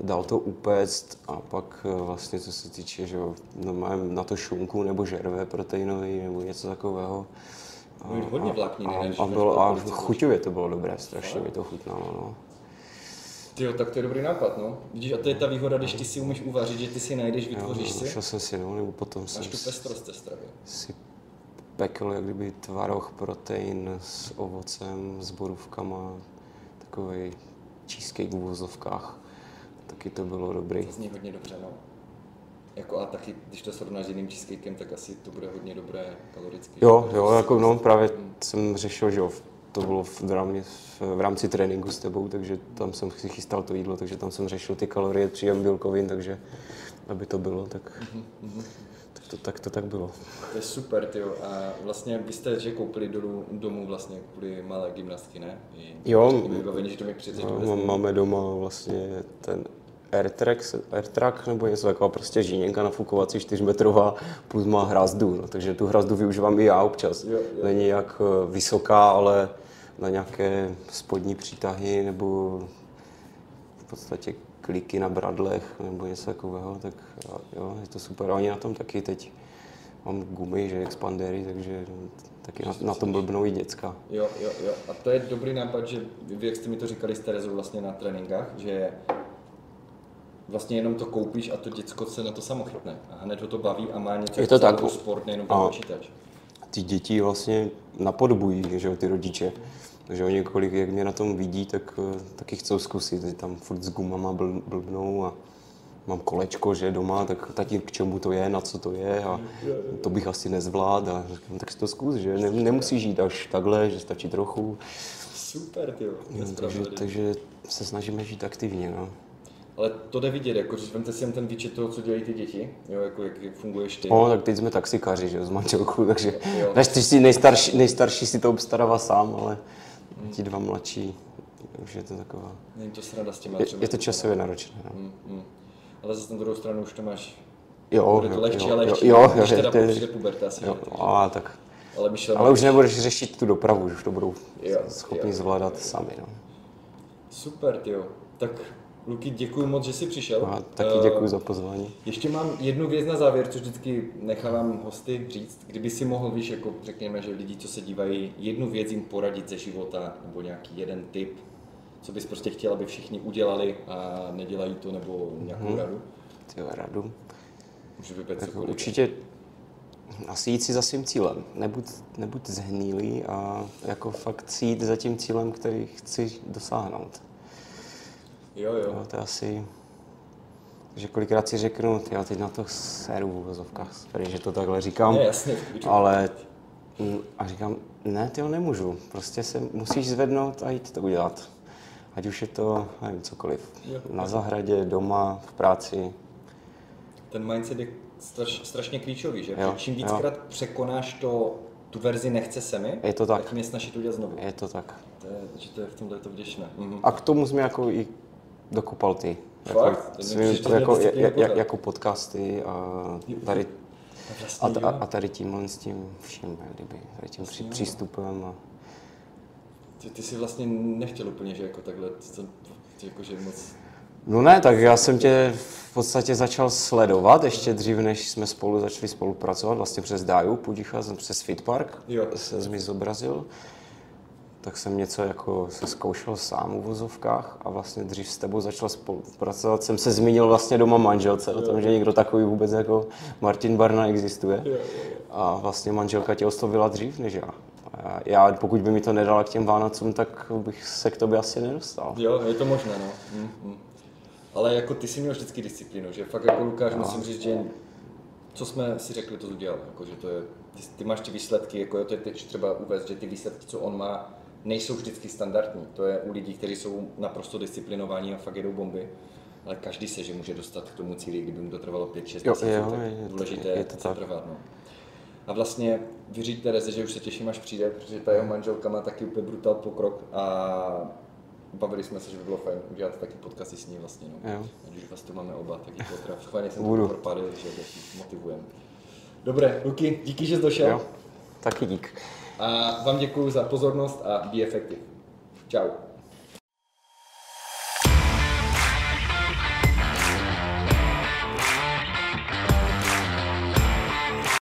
dal to upéct a pak eh, vlastně, co se týče, že no, mám na to šunku nebo žerve proteinový nebo něco takového. Mít hodně vlákniny, a, a, než bylo, a chuťově to bylo dobré, strašně mi to chutnalo. No. Tyjo, tak to je dobrý nápad, no. Vidíš, a to je ta výhoda, když ty si umíš uvařit, že ty si najdeš, vytvoříš Jo, si. Našel jsem si, no, nebo potom jsem Máš tu s- pestrost té stravy. si pekl jak kdyby tvaroh, protein s ovocem, s borůvkama, takový cheesecake v úvozovkách. Taky to bylo dobrý. To zní hodně dobře, no. Jako a taky, když to srovnáš s jiným cheesecakem, tak asi to bude hodně dobré kaloricky. Jo, jo, jako no, právě jsem řešil, že jo, to bylo v, rámci, v rámci tréninku s tebou, takže tam jsem si chystal to jídlo, takže tam jsem řešil ty kalorie, příjem bílkovin, takže aby to bylo, tak, tak, to, tak to tak bylo. To je super, tyjo. A vlastně vy jste že koupili dolů, domů vlastně kvůli malé gymnastky, ne? I Jo. vybavení, že to mi přijde, že No, máme doma vlastně ten AirTrack, AirTrack nebo něco takového, prostě žíněnka nafukovací 4metrová plus má hrazdu, no, takže tu hrazdu využívám i já občas. Jo, jo. Není jak eh, vysoká, ale na nějaké spodní přítahy nebo v podstatě kliky na bradlech nebo něco takového, tak jo, je to super. A oni na tom taky teď mám gumy, že expandery, takže taky na, na tom blbnou i děcka. Jo, jo, jo. A to je dobrý nápad, že vy, jak jste mi to říkali s Terezou vlastně na tréninkách, že vlastně jenom to koupíš a to děcko se na to samo chytne. A hned ho to baví a má něco Je to tak. sport, nejenom ten A- počítač. ty děti vlastně napodobují, že jo, ty rodiče. Takže oni kolik, jak mě na tom vidí, tak eh, taky chcou zkusit. Že tam furt s gumama bl, blbnou a mám kolečko, že doma, tak taky k čemu to je, na co to je a to bych asi nezvládl. A říkám, tak si to zkus, že ne, nemusíš jít až takhle, že stačí trochu. Super, ty jo. Takže, takže se snažíme žít aktivně. No. Ale to jde vidět, jako, že vemte si jen ten výčet toho, co dělají ty děti, jo, jako jak, funguješ ty. No, tak teď jsme taxikáři, že jo, s manželkou, takže Jo. než ty si nejstarší, nejstarší si to obstarává sám, ale ti dva mladší, už je to taková... Není to sranda s těma Je, je to časově náročné. No. Mm, mm. Ale zase na druhou stranu už to máš, Jo, bude to jo, lehčí jo, a lehčí, jo, jo, když jo, teda to přijde puberta asi. jo, že? tak, Ale myšleno, ale už nebudeš řešit tu dopravu, už to budou Jo, schopni jo, zvládat sami. No. Super, jo. Tak Luky, děkuji moc, že jsi přišel. A taky Eh, děkuji za pozvání. Ještě mám jednu věc na závěr, co vždycky nechávám hosty říct. Kdyby si mohl, víš, jako řekněme, že lidi, co se dívají, jednu věc jim poradit ze života, nebo nějaký jeden tip, co bys prostě chtěl, aby všichni udělali a nedělají to, nebo nějakou Mhm. radu, Tyjo, radu. můžu vybrat Tak cokoliv. určitě asi jít si za svým cílem. Nebuď, nebuď zhnilý a jako fakt si jít za tím cílem, který chci dosáhnout. Jo, jo. Jo, to je asi... že kolikrát si řeknu, já teď na to seru v uvozovkách, že to takhle říkám, Ne, jasně, ale a říkám, ne, ty nemůžu, prostě se musíš zvednout a jít to udělat. Ať už je to, nevím, cokoliv. Jo. Na zahradě, doma, v práci. Ten mindset je straš, strašně klíčový, že? Jo, Čím jo. víckrát překonáš to, tu verzi nechce se mi, Je to tak. tím je snaží to udělat znovu. Je to tak. To je, že to je v tomhle to vděčné. Mhm. A k tomu jsme jako i dokopal ty. Fakt? Jako, svým, jako, to jsi jak, pořád. jako podcasty a tady, A a, vlastně, a, a tady tímhle s tím vším, kdyby, tady tím při, přístupem. A, Ty, ty jsi vlastně nechtěl úplně, že jako takhle, to, jako, že moc... no ne, tak já jsem tě v podstatě začal sledovat ještě dřív, než jsme spolu začali spolupracovat, vlastně přes Daju Pudicha, jsem přes Fitpark Jo. se mi zobrazil. Tak jsem něco jako se zkoušel sám v vozovkách a vlastně dřív s tebou začal spolupracovat. Jsem se zmínil vlastně doma manželce o tom, že někdo takový vůbec jako Martin Barna existuje. A vlastně manželka tě oslovila dřív než já. A já, pokud by mi to nedala k těm Vánocům, tak bych se k tobě asi nedostal. Jo, je to možné, no. Mm, mm. Ale jako ty jsi měl vždycky disciplínu, že fakt jako Lukáš, musím říct, že co jsme si řekli, to udělal. Jako, že to je, ty, ty, máš ty výsledky, jako jo, to je teď třeba uvést, že ty výsledky, co on má, nejsou vždycky standardní. To je u lidí, kteří jsou naprosto disciplinovaní a fakt jedou bomby. Ale každý se, že může dostat k tomu cíli, kdyby mu to trvalo 5-6 Jo, měsíců, tak je důležité je je to tak. trvat. No. A vlastně vyříď Tereze, že už se těším, až přijde, protože ta jeho manželka má taky úplně brutál pokrok a bavili jsme se, že by bylo fajn udělat taky podcasty s ní vlastně. No. Jo. Ať už vás tu máme oba, tak je to teda schválně jsem Budu. to propadl, že motivujeme. Dobré, Luky, díky, že jsi došel. Jo, taky dík. A vám děkuji za pozornost a be effective. Ciao.